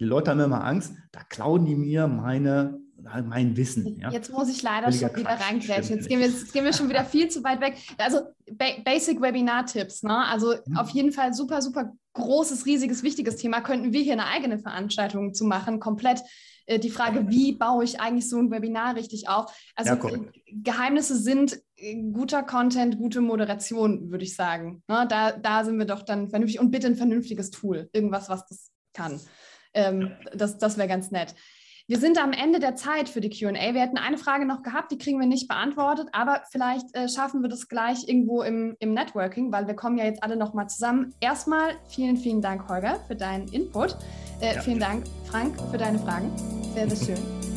Die Leute haben immer Angst, da klauen die mir meine, mein Wissen. Ja? Jetzt muss ich leider Völliger schon wieder reingrätschen. Jetzt gehen, wir, jetzt gehen wir schon wieder viel zu weit weg. Also ba Basic Webinar-Tipps. Ne? Also mhm. auf jeden Fall super, super großes, riesiges, wichtiges Thema. Könnten wir hier eine eigene Veranstaltung zu machen, komplett äh, die Frage, wie baue ich eigentlich so ein Webinar richtig auf? Also ja, Geheimnisse sind äh, guter Content, gute Moderation, würde ich sagen. Ne? Da, da sind wir doch dann vernünftig und bitte ein vernünftiges Tool, irgendwas, was das kann. Ähm, das das wäre ganz nett. Wir sind am Ende der Zeit für die QA. Wir hätten eine Frage noch gehabt, die kriegen wir nicht beantwortet, aber vielleicht äh, schaffen wir das gleich irgendwo im, im Networking, weil wir kommen ja jetzt alle nochmal zusammen. Erstmal vielen, vielen Dank, Holger, für deinen Input. Äh, ja. Vielen Dank, Frank, für deine Fragen. Sehr, sehr schön.